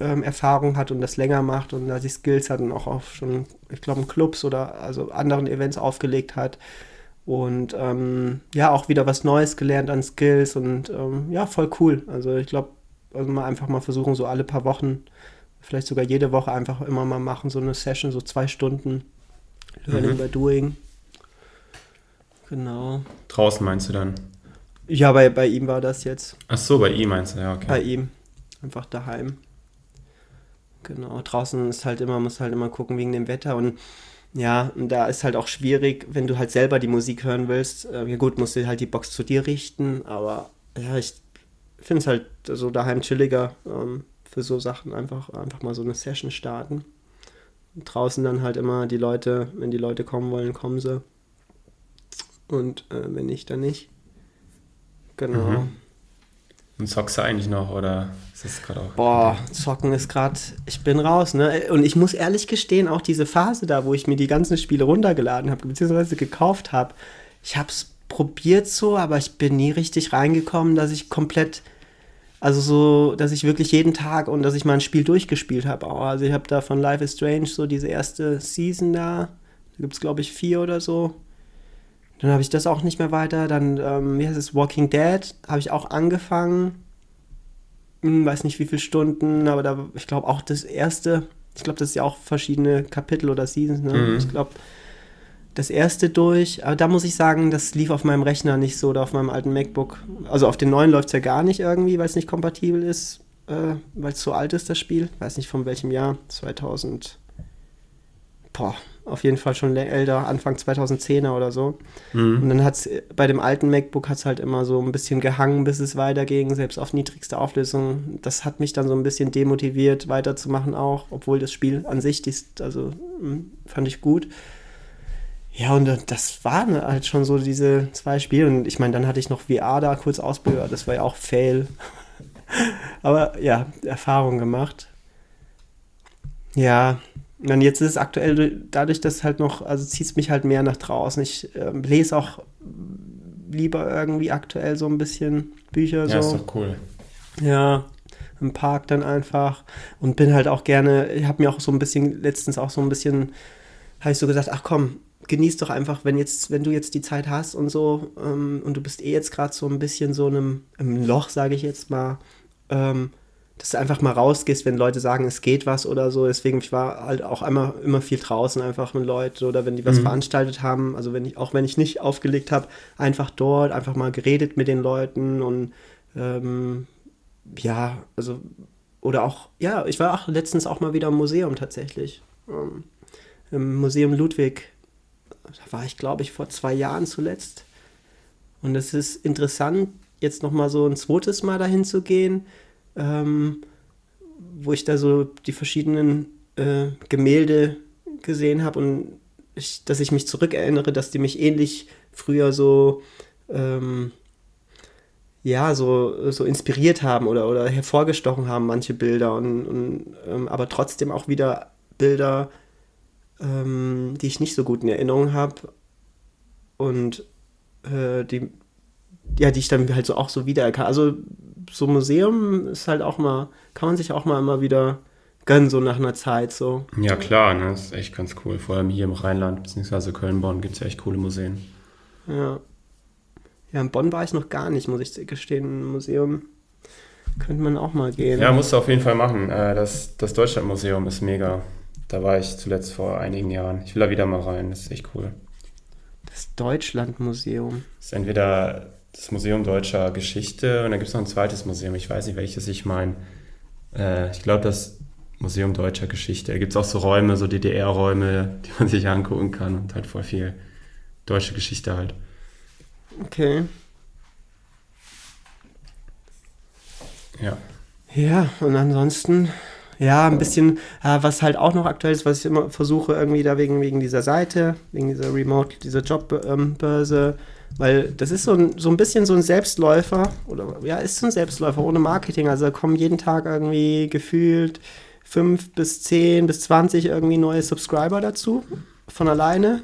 ähm, Erfahrung hat und das länger macht und da die Skills hat und auch auf schon, ich glaube, Clubs oder also anderen Events aufgelegt hat. Und ähm, ja, auch wieder was Neues gelernt an Skills und ähm, ja, voll cool. Also ich glaube, also mal einfach mal versuchen, so alle paar Wochen, vielleicht sogar jede Woche einfach immer mal machen, so eine Session, so zwei Stunden Learning mhm. by Doing. Genau. Draußen meinst du dann? Ja, bei, bei ihm war das jetzt. Ach so, bei ihm meinst du, ja, okay. Bei ihm. Einfach daheim. Genau. Draußen ist halt immer, muss halt immer gucken wegen dem Wetter und ja, und da ist halt auch schwierig, wenn du halt selber die Musik hören willst. Äh, ja gut, musst du halt die Box zu dir richten, aber ja, ich finde es halt so daheim chilliger ähm, für so Sachen einfach, einfach mal so eine Session starten. Und draußen dann halt immer die Leute, wenn die Leute kommen wollen, kommen sie. Und äh, wenn nicht, dann nicht. Genau. Mhm. Und zockst du eigentlich noch oder ist das gerade auch? Boah, zocken ist gerade, ich bin raus, ne? Und ich muss ehrlich gestehen, auch diese Phase da, wo ich mir die ganzen Spiele runtergeladen habe, beziehungsweise gekauft habe, ich habe es probiert so, aber ich bin nie richtig reingekommen, dass ich komplett, also so, dass ich wirklich jeden Tag und dass ich mal ein Spiel durchgespielt habe. Also ich habe da von Life is Strange so diese erste Season da, da gibt es glaube ich vier oder so Dann habe ich das auch nicht mehr weiter. Dann, ähm, wie heißt es, Walking Dead, habe ich auch angefangen. Hm, weiß nicht wie viele Stunden, aber da, ich glaube auch das erste, ich glaube, das ist ja auch verschiedene Kapitel oder Seasons, ne? Mhm. Ich glaube, das erste durch, aber da muss ich sagen, das lief auf meinem Rechner nicht so oder auf meinem alten MacBook. Also auf den neuen läuft es ja gar nicht irgendwie, weil es nicht kompatibel ist, äh, weil es so alt ist, das Spiel. Weiß nicht von welchem Jahr, 2000. Boah, auf jeden Fall schon älter, Anfang 2010er oder so. Und Mhm. dann hat es bei dem alten MacBook hat's halt immer so ein bisschen gehangen, bis es weiterging, selbst auf niedrigster Auflösung. Das hat mich dann so ein bisschen demotiviert, weiterzumachen auch, obwohl das Spiel an sich, dies, also mh, fand ich gut. Ja, und das waren halt schon so diese zwei Spiele. Und ich meine, dann hatte ich noch VR da kurz ausprobiert. Das war ja auch Fail. Aber ja, Erfahrung gemacht. Ja, und jetzt ist es aktuell dadurch, dass halt noch, also zieht es mich halt mehr nach draußen. Ich ähm, lese auch lieber irgendwie aktuell so ein bisschen Bücher. Ja, ist so. doch cool. Ja, im Park dann einfach und bin halt auch gerne, ich habe mir auch so ein bisschen, letztens auch so ein bisschen, habe ich so gesagt, ach komm, genieß doch einfach, wenn jetzt, wenn du jetzt die Zeit hast und so ähm, und du bist eh jetzt gerade so ein bisschen so in einem, im Loch, sage ich jetzt mal, ähm, dass du einfach mal rausgehst, wenn Leute sagen, es geht was oder so. Deswegen, ich war halt auch einmal immer viel draußen einfach mit Leuten oder wenn die was Mhm. veranstaltet haben, also wenn ich, auch wenn ich nicht aufgelegt habe, einfach dort, einfach mal geredet mit den Leuten und ähm, ja, also, oder auch, ja, ich war auch letztens auch mal wieder im Museum tatsächlich. Ähm, Im Museum Ludwig. Da war ich, glaube ich, vor zwei Jahren zuletzt. Und es ist interessant, jetzt nochmal so ein zweites Mal dahin zu gehen, ähm, wo ich da so die verschiedenen äh, Gemälde gesehen habe und ich, dass ich mich zurückerinnere, dass die mich ähnlich früher so ähm, ja, so, so inspiriert haben oder, oder hervorgestochen haben, manche Bilder, und, und ähm, aber trotzdem auch wieder Bilder, ähm, die ich nicht so gut in Erinnerung habe und äh, die, ja, die ich dann halt so auch so wiedererkannt. Also so Museum ist halt auch mal, kann man sich auch mal immer wieder gönnen, so nach einer Zeit so. Ja, klar, ne? Das ist echt ganz cool. Vor allem hier im Rheinland, beziehungsweise Köln-Bonn, gibt es ja echt coole Museen. Ja. Ja, in Bonn war ich noch gar nicht, muss ich gestehen. Im Museum könnte man auch mal gehen. Ja, musst du auf jeden Fall machen. Äh, Das, das Deutschlandmuseum ist mega. Da war ich zuletzt vor einigen Jahren. Ich will da wieder mal rein. Das ist echt cool. Das Deutschlandmuseum. Das ist entweder das Museum Deutscher Geschichte und dann gibt es noch ein zweites Museum. Ich weiß nicht, welches ich meine. Äh, ich glaube, das Museum Deutscher Geschichte. Da gibt es auch so Räume, so DDR-Räume, die man sich angucken kann und halt voll viel deutsche Geschichte halt. Okay. Ja. Ja, und ansonsten, ja, ein bisschen, äh, was halt auch noch aktuell ist, was ich immer versuche, irgendwie da wegen, wegen dieser Seite, wegen dieser Remote, dieser Jobbörse, weil das ist so ein, so ein bisschen so ein Selbstläufer, oder ja, ist so ein Selbstläufer ohne Marketing. Also da kommen jeden Tag irgendwie gefühlt fünf bis zehn bis 20 irgendwie neue Subscriber dazu, von alleine.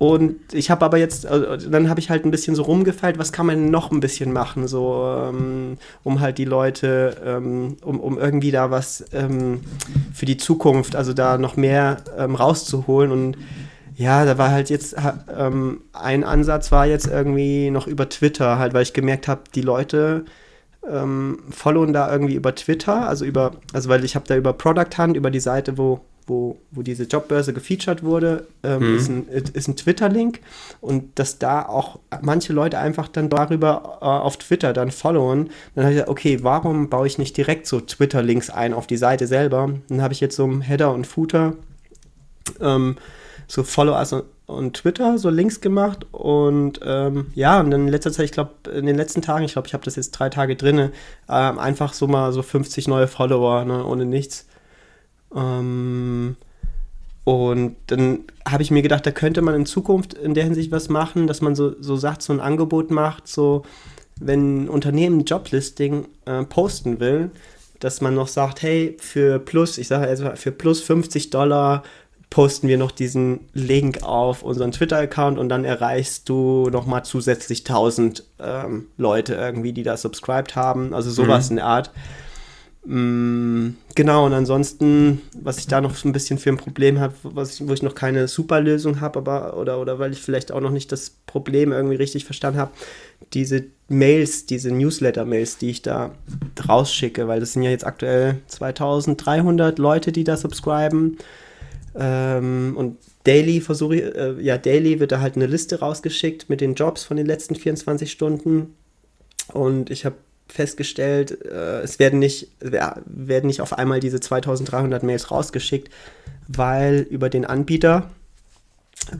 Und ich habe aber jetzt, also, dann habe ich halt ein bisschen so rumgefeilt, was kann man noch ein bisschen machen, so, ähm, um halt die Leute, ähm, um, um irgendwie da was ähm, für die Zukunft, also da noch mehr rauszuholen. Und ja, da war halt jetzt, ähm, ein Ansatz war jetzt irgendwie noch über Twitter, halt, weil ich gemerkt habe, die Leute ähm, followen da irgendwie über Twitter, also über, also weil ich habe da über Product Hunt, über die Seite, wo wo, wo diese Jobbörse gefeatured wurde, ähm, Mhm. ist ein, ist ein Twitter-Link und dass da auch manche Leute einfach dann darüber äh, auf Twitter dann followen. Dann habe ich gesagt, okay, warum baue ich nicht direkt so Twitter-Links ein auf die Seite selber? Dann habe ich jetzt so im Header und Footer ähm, so Followers und, und Twitter so Links gemacht und ähm, ja, und dann in letzter Zeit, ich glaube, in den letzten Tagen, ich glaube, ich habe das jetzt drei Tage drinne, ähm, einfach so mal so 50 neue Follower, ne, ohne nichts. Ähm, und dann habe ich mir gedacht, da könnte man in Zukunft in der Hinsicht was machen, dass man so, so sagt, so ein Angebot macht, so wenn ein Unternehmen ein Joblisting äh, posten will, dass man noch sagt, hey, für plus, ich sage also für plus 50 Dollar posten wir noch diesen Link auf unseren Twitter-Account und dann erreichst du nochmal zusätzlich 1000 ähm, Leute irgendwie, die da subscribed haben, also sowas in der Art. Mm, genau, und ansonsten, was ich da noch so ein bisschen für ein Problem habe, wo ich noch keine super Lösung habe, aber oder, oder weil ich vielleicht auch noch nicht das Problem irgendwie richtig verstanden habe, diese Mails, diese Newsletter-Mails, die ich da rausschicke, weil das sind ja jetzt aktuell 2300 Leute, die da subscriben. Ähm, und daily versuche äh, ja, daily wird da halt eine Liste rausgeschickt mit den Jobs von den letzten 24 Stunden. Und ich habe festgestellt, äh, es werden nicht, werden nicht auf einmal diese 2300 Mails rausgeschickt, weil über den Anbieter,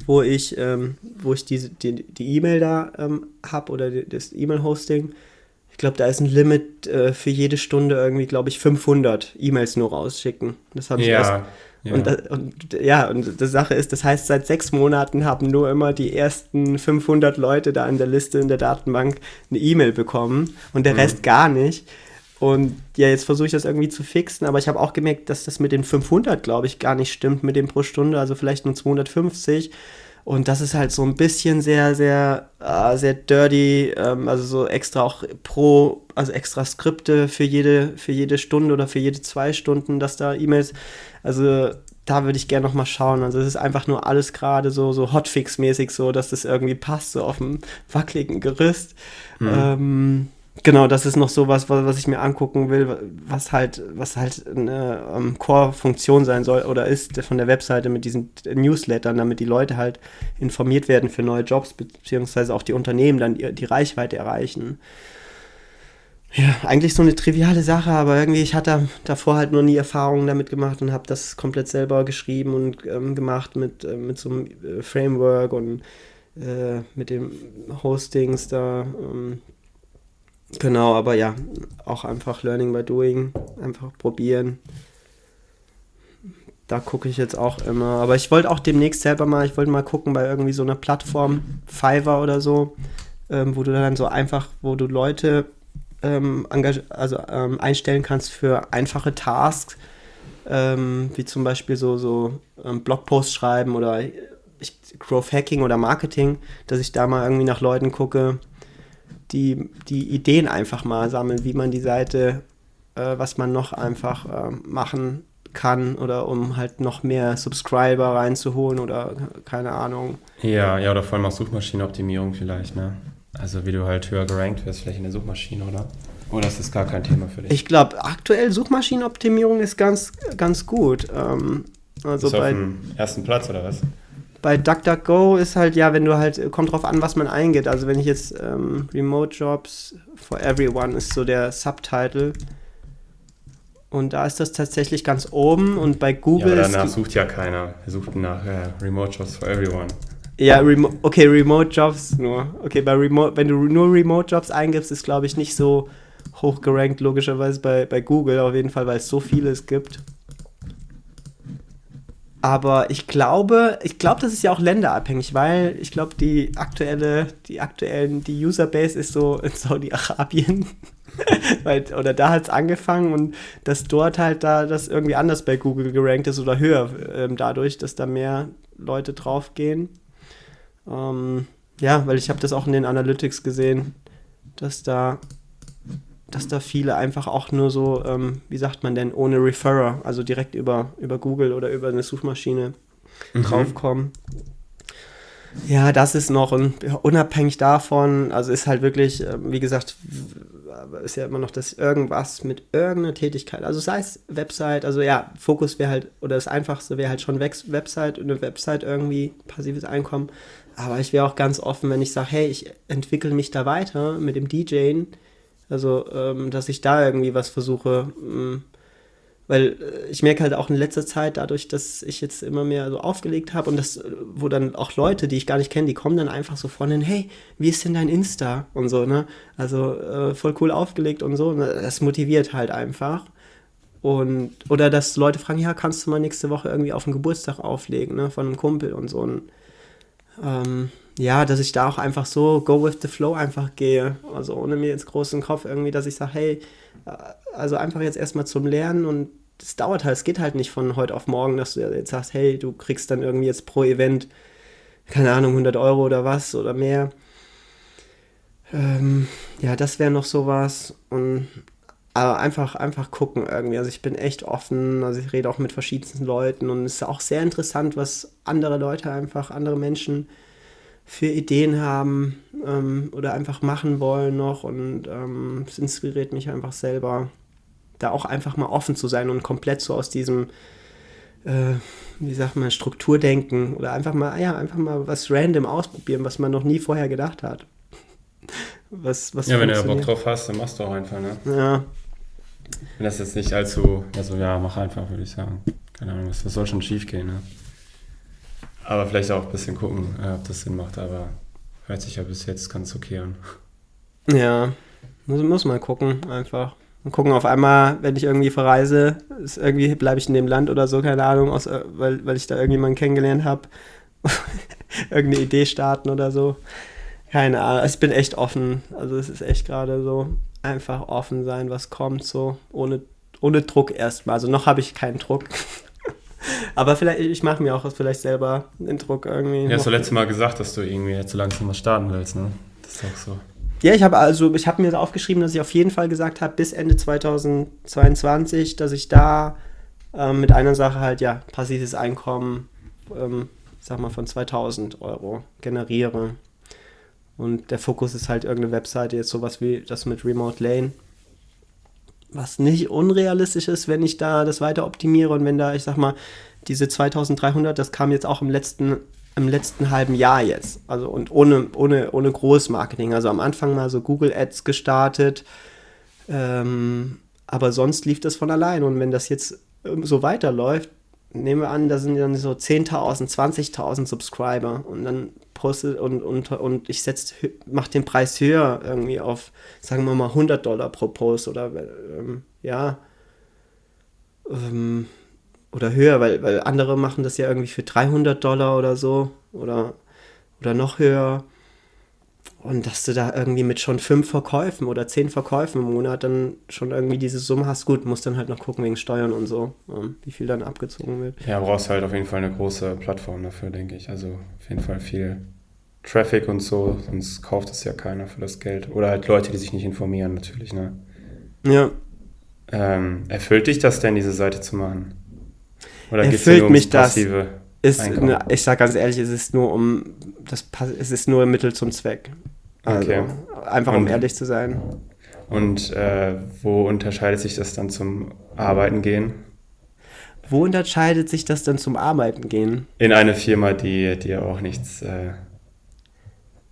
wo ich, ähm, wo ich diese, die E-Mail da ähm, habe oder das E-Mail-Hosting, ich glaube, da ist ein Limit äh, für jede Stunde irgendwie, glaube ich, 500 E-Mails nur rausschicken. Das habe ich Ja. erst Ja. und, das, und ja, und die Sache ist, das heißt, seit sechs Monaten haben nur immer die ersten 500 Leute da in der Liste in der Datenbank eine E-Mail bekommen und der Rest gar nicht. Und ja, jetzt versuche ich das irgendwie zu fixen, aber ich habe auch gemerkt, dass das mit den 500, glaube ich, gar nicht stimmt mit dem pro Stunde, also vielleicht nur 250. Und das ist halt so ein bisschen sehr, sehr, äh, sehr dirty, ähm, also so extra auch pro, also extra Skripte für jede, für jede Stunde oder für jede zwei Stunden, dass da E-Mails, also da würde ich gerne noch mal schauen. Also es ist einfach nur alles gerade so, so Hotfix-mäßig so, dass das irgendwie passt, so auf dem wackeligen Gerüst. Ähm, genau, das ist noch so was, was, ich mir angucken will, was halt, was halt eine ähm, Core-Funktion sein soll oder ist von der Webseite mit diesen Newslettern, damit die Leute halt informiert werden für neue Jobs, beziehungsweise auch die Unternehmen dann die, die Reichweite erreichen. Ja, eigentlich so eine triviale Sache, aber irgendwie, ich hatte davor halt noch nie Erfahrungen damit gemacht und habe das komplett selber geschrieben und ähm, gemacht mit, äh, mit so einem äh, Framework und äh, mit dem Hostings da. Ähm, genau, aber ja, auch einfach Learning by Doing, einfach probieren. Da gucke ich jetzt auch immer. Aber ich wollte auch demnächst selber mal, ich wollte mal gucken bei irgendwie so einer Plattform, Fiverr oder so, ähm, wo du dann so einfach, wo du Leute ähm, also, ähm, einstellen kannst für einfache Tasks, ähm, wie zum Beispiel so, so ähm, Blogposts schreiben oder ich, Growth Hacking oder Marketing, dass ich da mal irgendwie nach Leuten gucke, die, die Ideen einfach mal sammeln, wie man die Seite, äh, was man noch einfach ähm, machen kann oder um halt noch mehr Subscriber reinzuholen oder keine Ahnung. Ja, ja, oder vor allem auch Suchmaschinenoptimierung vielleicht, ne? Also wie du halt höher gerankt wirst, vielleicht in der Suchmaschine, oder? Oder ist das gar kein Thema für dich? Ich glaube, aktuell Suchmaschinenoptimierung ist ganz, ganz gut. Ähm, also Bist du auf bei, dem ersten Platz, oder was? Bei DuckDuckGo ist halt, ja, wenn du halt, kommt drauf an, was man eingeht. Also wenn ich jetzt ähm, Remote Jobs for Everyone ist so der Subtitle. Und da ist das tatsächlich ganz oben und bei Ja, Google aber ist danach sucht ja keiner. Wir suchten nach äh, Remote Jobs for Everyone. Ja, remo okay, Remote Jobs nur. Okay, bei Remote, wenn du nur Remote Jobs eingibst, ist glaube ich nicht so hoch gerankt, logischerweise bei, bei Google auf jeden Fall, weil es so viele es gibt. Aber ich glaube, ich glaube, das ist ja auch länderabhängig, weil ich glaube, die aktuelle, die aktuellen, die Userbase ist so in Saudi-Arabien. oder da hat es angefangen und dass dort halt da das irgendwie anders bei Google gerankt ist oder höher, ähm, dadurch, dass da mehr Leute draufgehen. Ähm, ja, weil ich habe das auch in den Analytics gesehen, dass da, dass da viele einfach auch nur so, ähm, wie sagt man denn, ohne Referrer, also direkt über, über Google oder über eine Suchmaschine draufkommen. Ja, das ist noch und unabhängig davon, also ist halt wirklich, ähm, wie gesagt, ist ja immer noch das irgendwas mit irgendeiner Tätigkeit. Also sei es Website, also ja, Fokus wäre halt, oder das Einfachste wäre halt schon Website, eine Website irgendwie, passives Einkommen. Aber ich wäre auch ganz offen, wenn ich sage, hey, ich entwickle mich da weiter mit dem DJen, also ähm, dass ich da irgendwie was versuche. ähm, weil äh, ich merke halt auch in letzter Zeit, dadurch, dass ich jetzt immer mehr so aufgelegt habe und das, äh, wo dann auch Leute, die ich gar nicht kenne, die kommen dann einfach so von hin, hey, wie ist denn dein Insta? Und so, ne? Also äh, voll cool aufgelegt und so. Ne? Das motiviert halt einfach. Und, oder dass Leute fragen, ja, kannst du mal nächste Woche irgendwie auf den Geburtstag auflegen, ne, von einem Kumpel und so. Und, ähm, ja, dass ich da auch einfach so go with the flow einfach gehe. Also ohne mir jetzt großen Kopf irgendwie, dass ich sage, hey, äh, also einfach jetzt erstmal zum Lernen und es dauert halt, es geht halt nicht von heute auf morgen, dass du jetzt sagst, hey, du kriegst dann irgendwie jetzt pro Event, keine Ahnung, 100 Euro oder was oder mehr. Ähm, ja, das wäre noch sowas. Und aber einfach, einfach gucken irgendwie. Also ich bin echt offen, also ich rede auch mit verschiedensten Leuten und es ist auch sehr interessant, was andere Leute einfach, andere Menschen für Ideen haben ähm, oder einfach machen wollen noch und ähm, es inspiriert mich einfach selber, da auch einfach mal offen zu sein und komplett so aus diesem, äh, wie sagt man, Strukturdenken oder einfach mal, ja, einfach mal was random ausprobieren, was man noch nie vorher gedacht hat. Was, was ja, wenn du ja Bock drauf hast, dann machst du auch einfach, ne? Ja. Wenn das jetzt nicht allzu, also ja, mach einfach, würde ich sagen. Keine Ahnung, was, was soll schon schief gehen, ne? Aber vielleicht auch ein bisschen gucken, äh, ob das Sinn macht, aber hört sich ja bis jetzt ganz okay an. Ja, muss, muss mal gucken, einfach. Und gucken, auf einmal, wenn ich irgendwie verreise, ist irgendwie bleibe ich in dem Land oder so, keine Ahnung, aus, äh, weil, weil ich da irgendjemanden kennengelernt habe. Irgendeine Idee starten oder so. Keine Ahnung, ich bin echt offen. Also es ist echt gerade so, einfach offen sein, was kommt, so ohne, ohne Druck erstmal. Also noch habe ich keinen Druck. Aber vielleicht, ich mache mir auch vielleicht selber den Druck irgendwie. Ja, hast du letztes Mal gesagt, dass du irgendwie jetzt so langsam was starten willst, ne? Das ist auch so. Ja, ich habe also, ich habe mir aufgeschrieben, dass ich auf jeden Fall gesagt habe, bis Ende 2022, dass ich da ähm, mit einer Sache halt, ja, passives Einkommen, ähm, sag mal, von 2000 Euro generiere. Und der Fokus ist halt irgendeine Webseite, jetzt sowas wie das mit Remote Lane was nicht unrealistisch ist, wenn ich da das weiter optimiere und wenn da, ich sag mal, diese 2300, das kam jetzt auch im letzten, im letzten halben Jahr jetzt. Also und ohne, ohne, ohne Großmarketing. Also am Anfang mal so Google Ads gestartet. Ähm, aber sonst lief das von allein. Und wenn das jetzt so weiterläuft, nehmen wir an, da sind dann so 10.000, 20.000 Subscriber und dann postet und, und, und ich mache den Preis höher irgendwie auf, sagen wir mal 100 Dollar pro Post oder ähm, ja, ähm, oder höher, weil, weil andere machen das ja irgendwie für 300 Dollar oder so oder, oder noch höher. Und dass du da irgendwie mit schon fünf Verkäufen oder zehn Verkäufen im Monat dann schon irgendwie diese Summe hast, gut, musst dann halt noch gucken wegen Steuern und so, ähm, wie viel dann abgezogen wird. Ja, brauchst halt auf jeden Fall eine große Plattform dafür, denke ich. Also auf jeden Fall viel Traffic und so, sonst kauft es ja keiner für das Geld. Oder halt Leute, die sich nicht informieren, natürlich, ne? Ja. Ähm, erfüllt dich das denn, diese Seite zu machen? Oder erfüllt mich das? Ist, ne, ich sag ganz ehrlich, es ist nur um das es ist nur Mittel zum Zweck. Also, okay. Einfach um ehrlich zu sein. Und äh, wo unterscheidet sich das dann zum Arbeiten gehen? Wo unterscheidet sich das dann zum Arbeiten gehen? In eine Firma, die dir auch nichts, äh,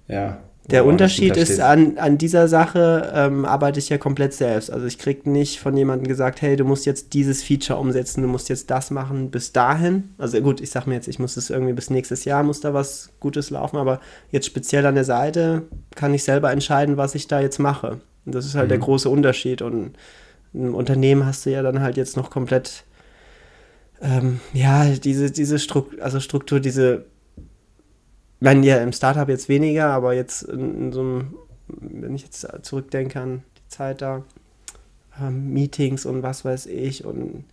ja, der Unterschied ist, an, an dieser Sache ähm, arbeite ich ja komplett selbst. Also ich kriege nicht von jemandem gesagt, hey, du musst jetzt dieses Feature umsetzen, du musst jetzt das machen bis dahin. Also gut, ich sage mir jetzt, ich muss das irgendwie bis nächstes Jahr, muss da was Gutes laufen, aber jetzt speziell an der Seite kann ich selber entscheiden, was ich da jetzt mache. Und das ist halt mhm. der große Unterschied. Und im Unternehmen hast du ja dann halt jetzt noch komplett, ähm, ja, diese, diese Struktur, also Struktur, diese wenn ja im Startup jetzt weniger, aber jetzt in, in so einem, wenn ich jetzt zurückdenke an die Zeit da, ähm, Meetings und was weiß ich und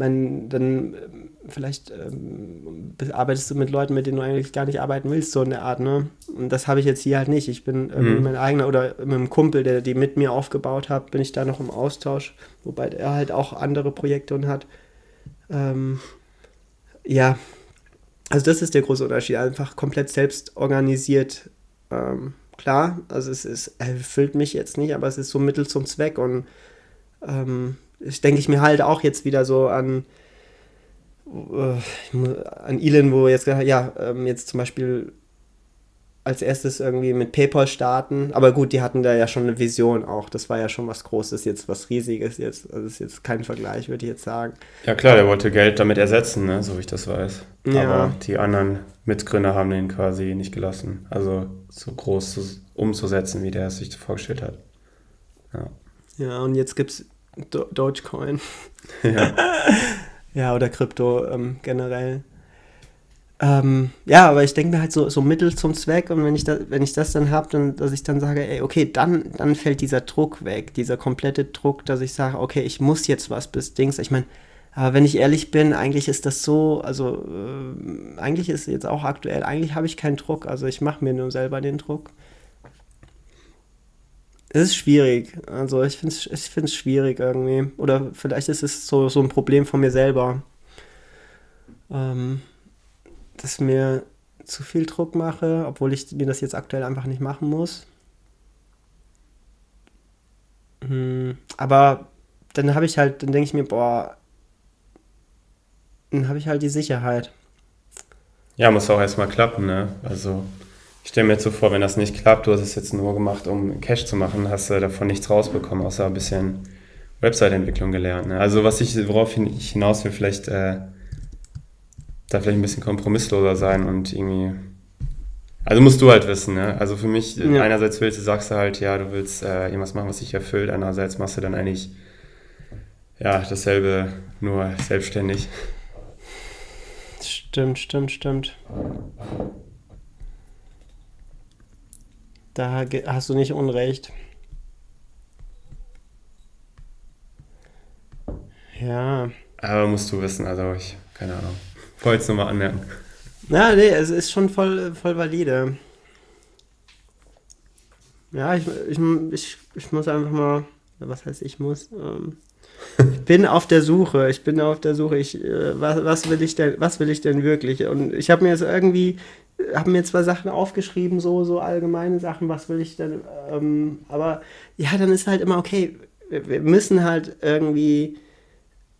wenn dann ähm, vielleicht ähm, arbeitest du mit Leuten, mit denen du eigentlich gar nicht arbeiten willst, so in der Art, ne? Und das habe ich jetzt hier halt nicht. Ich bin irgendwie mhm. mein eigener oder mit einem Kumpel, der die mit mir aufgebaut hat, bin ich da noch im Austausch, wobei er halt auch andere Projekte und hat. Ähm, ja, also das ist der große Unterschied, einfach komplett selbst organisiert. Ähm, klar, also es ist, erfüllt mich jetzt nicht, aber es ist so Mittel zum Zweck und ähm, ich denke ich mir halt auch jetzt wieder so an äh, an Elon, wo jetzt ja ähm, jetzt zum Beispiel als erstes irgendwie mit PayPal starten. Aber gut, die hatten da ja schon eine Vision auch. Das war ja schon was Großes, jetzt was Riesiges jetzt. Also das ist jetzt kein Vergleich, würde ich jetzt sagen. Ja klar, der wollte Geld damit ersetzen, ne? so wie ich das weiß. Ja. Aber die anderen Mitgründer haben den quasi nicht gelassen. Also so groß zu, umzusetzen, wie der es sich vorgestellt hat. Ja, ja und jetzt gibt es Do Dogecoin. Ja. ja, oder Krypto ähm, generell. Ähm, ja, aber ich denke mir halt so, so Mittel zum Zweck und wenn ich, da, wenn ich das dann habe, dann, dass ich dann sage, ey, okay, dann, dann fällt dieser Druck weg, dieser komplette Druck, dass ich sage, okay, ich muss jetzt was bis Dings. Ich meine, aber wenn ich ehrlich bin, eigentlich ist das so, also äh, eigentlich ist jetzt auch aktuell, eigentlich habe ich keinen Druck, also ich mache mir nur selber den Druck. Es ist schwierig. Also ich finde es ich find's schwierig irgendwie. Oder vielleicht ist es so, so ein Problem von mir selber. Ähm, dass mir zu viel Druck mache, obwohl ich mir das jetzt aktuell einfach nicht machen muss. Hm, aber dann habe ich halt, dann denke ich mir, boah, dann habe ich halt die Sicherheit. Ja, muss auch erstmal klappen, ne? Also, ich stelle mir jetzt so vor, wenn das nicht klappt, du hast es jetzt nur gemacht, um Cash zu machen, hast du davon nichts rausbekommen, außer ein bisschen Website-Entwicklung gelernt. Ne? Also, was ich, worauf ich hinaus will, vielleicht äh, da vielleicht ein bisschen kompromissloser sein und irgendwie. Also musst du halt wissen, ne? Also für mich, ja. einerseits willst du, sagst du halt, ja, du willst äh, irgendwas machen, was dich erfüllt, andererseits machst du dann eigentlich ja, dasselbe, nur selbstständig. Stimmt, stimmt, stimmt. Da hast du nicht Unrecht. Ja. Aber musst du wissen, also ich, keine Ahnung. Wollte es nochmal anmerken. Ja, nee, es ist schon voll, voll valide. Ja, ich, ich, ich, ich muss einfach mal, was heißt ich muss? Ähm, ich bin auf der Suche, ich bin auf der Suche, ich, äh, was, was, will ich denn, was will ich denn wirklich? Und ich habe mir jetzt irgendwie, habe mir zwei Sachen aufgeschrieben, so, so allgemeine Sachen, was will ich denn, ähm, aber ja, dann ist halt immer, okay, wir müssen halt irgendwie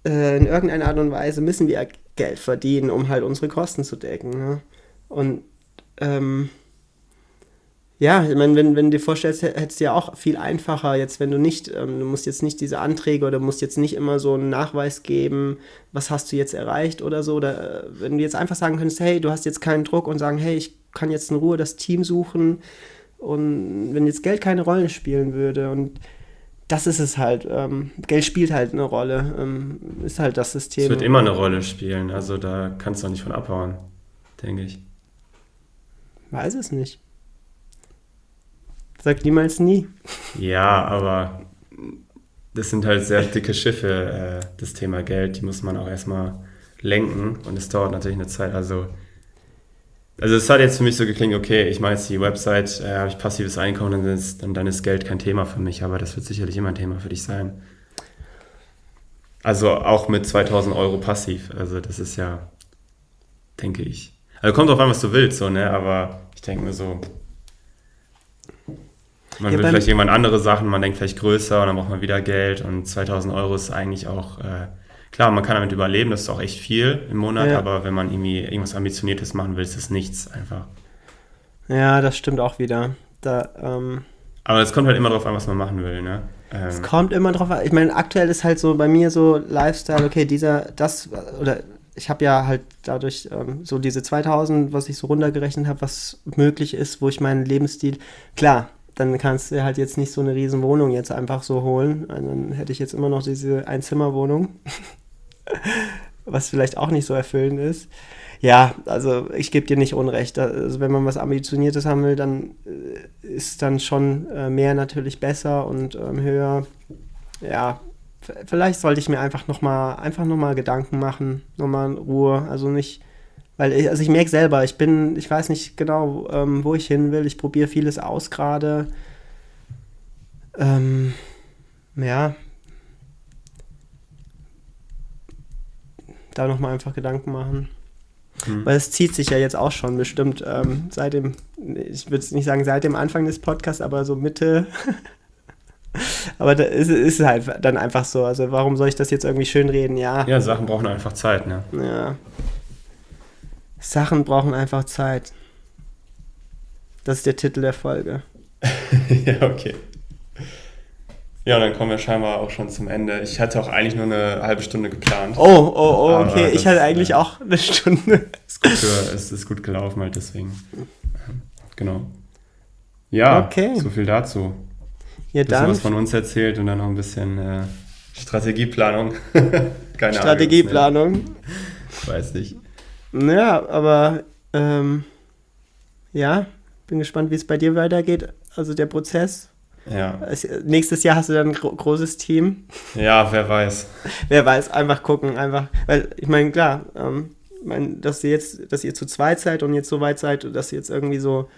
äh, in irgendeiner Art und Weise müssen wir Geld verdienen, um halt unsere Kosten zu decken. Ne? Und ähm, ja, ich meine, wenn, wenn du dir vorstellst, hättest du ja auch viel einfacher, jetzt wenn du nicht, ähm, du musst jetzt nicht diese Anträge oder musst jetzt nicht immer so einen Nachweis geben, was hast du jetzt erreicht oder so. Oder äh, wenn du jetzt einfach sagen könntest, hey, du hast jetzt keinen Druck und sagen, hey, ich kann jetzt in Ruhe das Team suchen und wenn jetzt Geld keine Rolle spielen würde und das ist es halt. Ähm, Geld spielt halt eine Rolle. Ähm, ist halt das System. Es wird immer eine Rolle spielen. Also da kannst du auch nicht von abhauen, denke ich. Weiß es nicht. Sag niemals nie. Ja, aber das sind halt sehr dicke Schiffe, äh, das Thema Geld. Die muss man auch erstmal lenken und es dauert natürlich eine Zeit. Also also es hat jetzt für mich so geklingt, okay, ich mache jetzt die Website, äh, habe ich passives Einkommen, dann ist, dann, dann ist Geld kein Thema für mich, aber das wird sicherlich immer ein Thema für dich sein. Also auch mit 2000 Euro passiv, also das ist ja, denke ich. Also kommt drauf an, was du willst, so, ne, aber ich denke mir so, man ja, will vielleicht irgendwann andere Sachen, man denkt vielleicht größer und dann braucht man wieder Geld und 2000 Euro ist eigentlich auch... Äh, Klar, man kann damit überleben, das ist auch echt viel im Monat, ja. aber wenn man irgendwie irgendwas Ambitioniertes machen will, ist das nichts einfach. Ja, das stimmt auch wieder. Da, ähm, aber es kommt halt immer darauf an, was man machen will, ne? Ähm, es kommt immer drauf an. Ich meine, aktuell ist halt so bei mir so Lifestyle, okay, dieser, das, oder ich habe ja halt dadurch ähm, so diese 2000, was ich so runtergerechnet habe, was möglich ist, wo ich meinen Lebensstil, klar, dann kannst du halt jetzt nicht so eine riesen Wohnung jetzt einfach so holen. Also dann hätte ich jetzt immer noch diese Einzimmerwohnung. was vielleicht auch nicht so erfüllend ist. Ja, also ich gebe dir nicht Unrecht. Also wenn man was Ambitioniertes haben will, dann äh, ist dann schon äh, mehr natürlich besser und ähm, höher. Ja, vielleicht sollte ich mir einfach nochmal einfach noch mal Gedanken machen, nochmal in Ruhe. Also nicht, weil ich, also ich merke selber, ich bin, ich weiß nicht genau, ähm, wo ich hin will. Ich probiere vieles aus gerade. Ähm, ja, da nochmal einfach Gedanken machen. Mhm. Weil es zieht sich ja jetzt auch schon bestimmt ähm, seit dem, ich würde nicht sagen seit dem Anfang des Podcasts, aber so Mitte. aber da ist, es halt dann einfach so. Also warum soll ich das jetzt irgendwie schön reden? Ja. Ja, Sachen brauchen einfach Zeit, ne? Ja. Sachen brauchen einfach Zeit. Das ist der Titel der Folge. ja, okay. Ja, und dann kommen wir scheinbar auch schon zum Ende. Ich hatte auch eigentlich nur eine halbe Stunde geplant. Oh, oh, oh, okay. Das, ich hatte eigentlich äh, auch eine Stunde. Ist gut für, es ist gut gelaufen halt deswegen. Genau. Ja, okay. so viel dazu. Ja, dann. was von uns erzählt und dann noch ein bisschen äh, Strategieplanung. Keine Strategieplanung. Ahnung. Ich weiß nicht. Ja, aber ähm, ja, bin gespannt, wie es bei dir weitergeht. Also der Prozess. Ja. Nächstes Jahr hast du dann ein gro großes Team. Ja, wer weiß. wer weiß, einfach gucken, einfach. Weil, ich meine, klar, ähm, mein, dass ihr jetzt, dass ihr zu zweit seid und jetzt so weit seid, dass ihr jetzt irgendwie so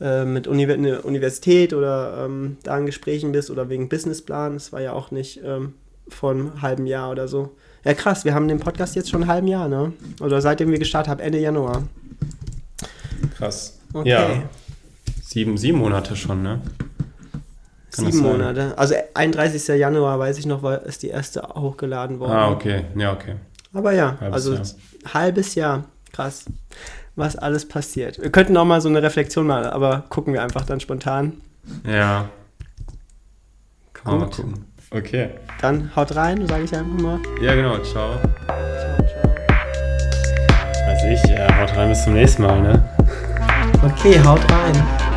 äh, mit Uni eine Universität oder ähm, da in Gesprächen bist oder wegen Businessplan. Das war ja auch nicht ähm, vor einem halben Jahr oder so. Ja, krass, wir haben den Podcast jetzt schon ein halben Jahr, ne? Oder seitdem wir gestartet haben, Ende Januar. Krass. Okay. Ja. Sieben, sieben Monate schon, ne? Kann Sieben? Monate. Also 31. Januar, weiß ich noch, war, ist die erste hochgeladen worden. Ah, okay. Ja, okay. Aber ja, Halbes also Jahr. halbes Jahr. Krass. Was alles passiert. Wir könnten auch mal so eine Reflexion machen, aber gucken wir einfach dann spontan. Ja. Kann man mal gucken. Okay. Dann haut rein, sage ich einfach mal. Ja, genau. Ciao. Ciao, ciao. Weiß ich. Ja, haut rein. Bis zum nächsten Mal, ne? Okay, haut rein.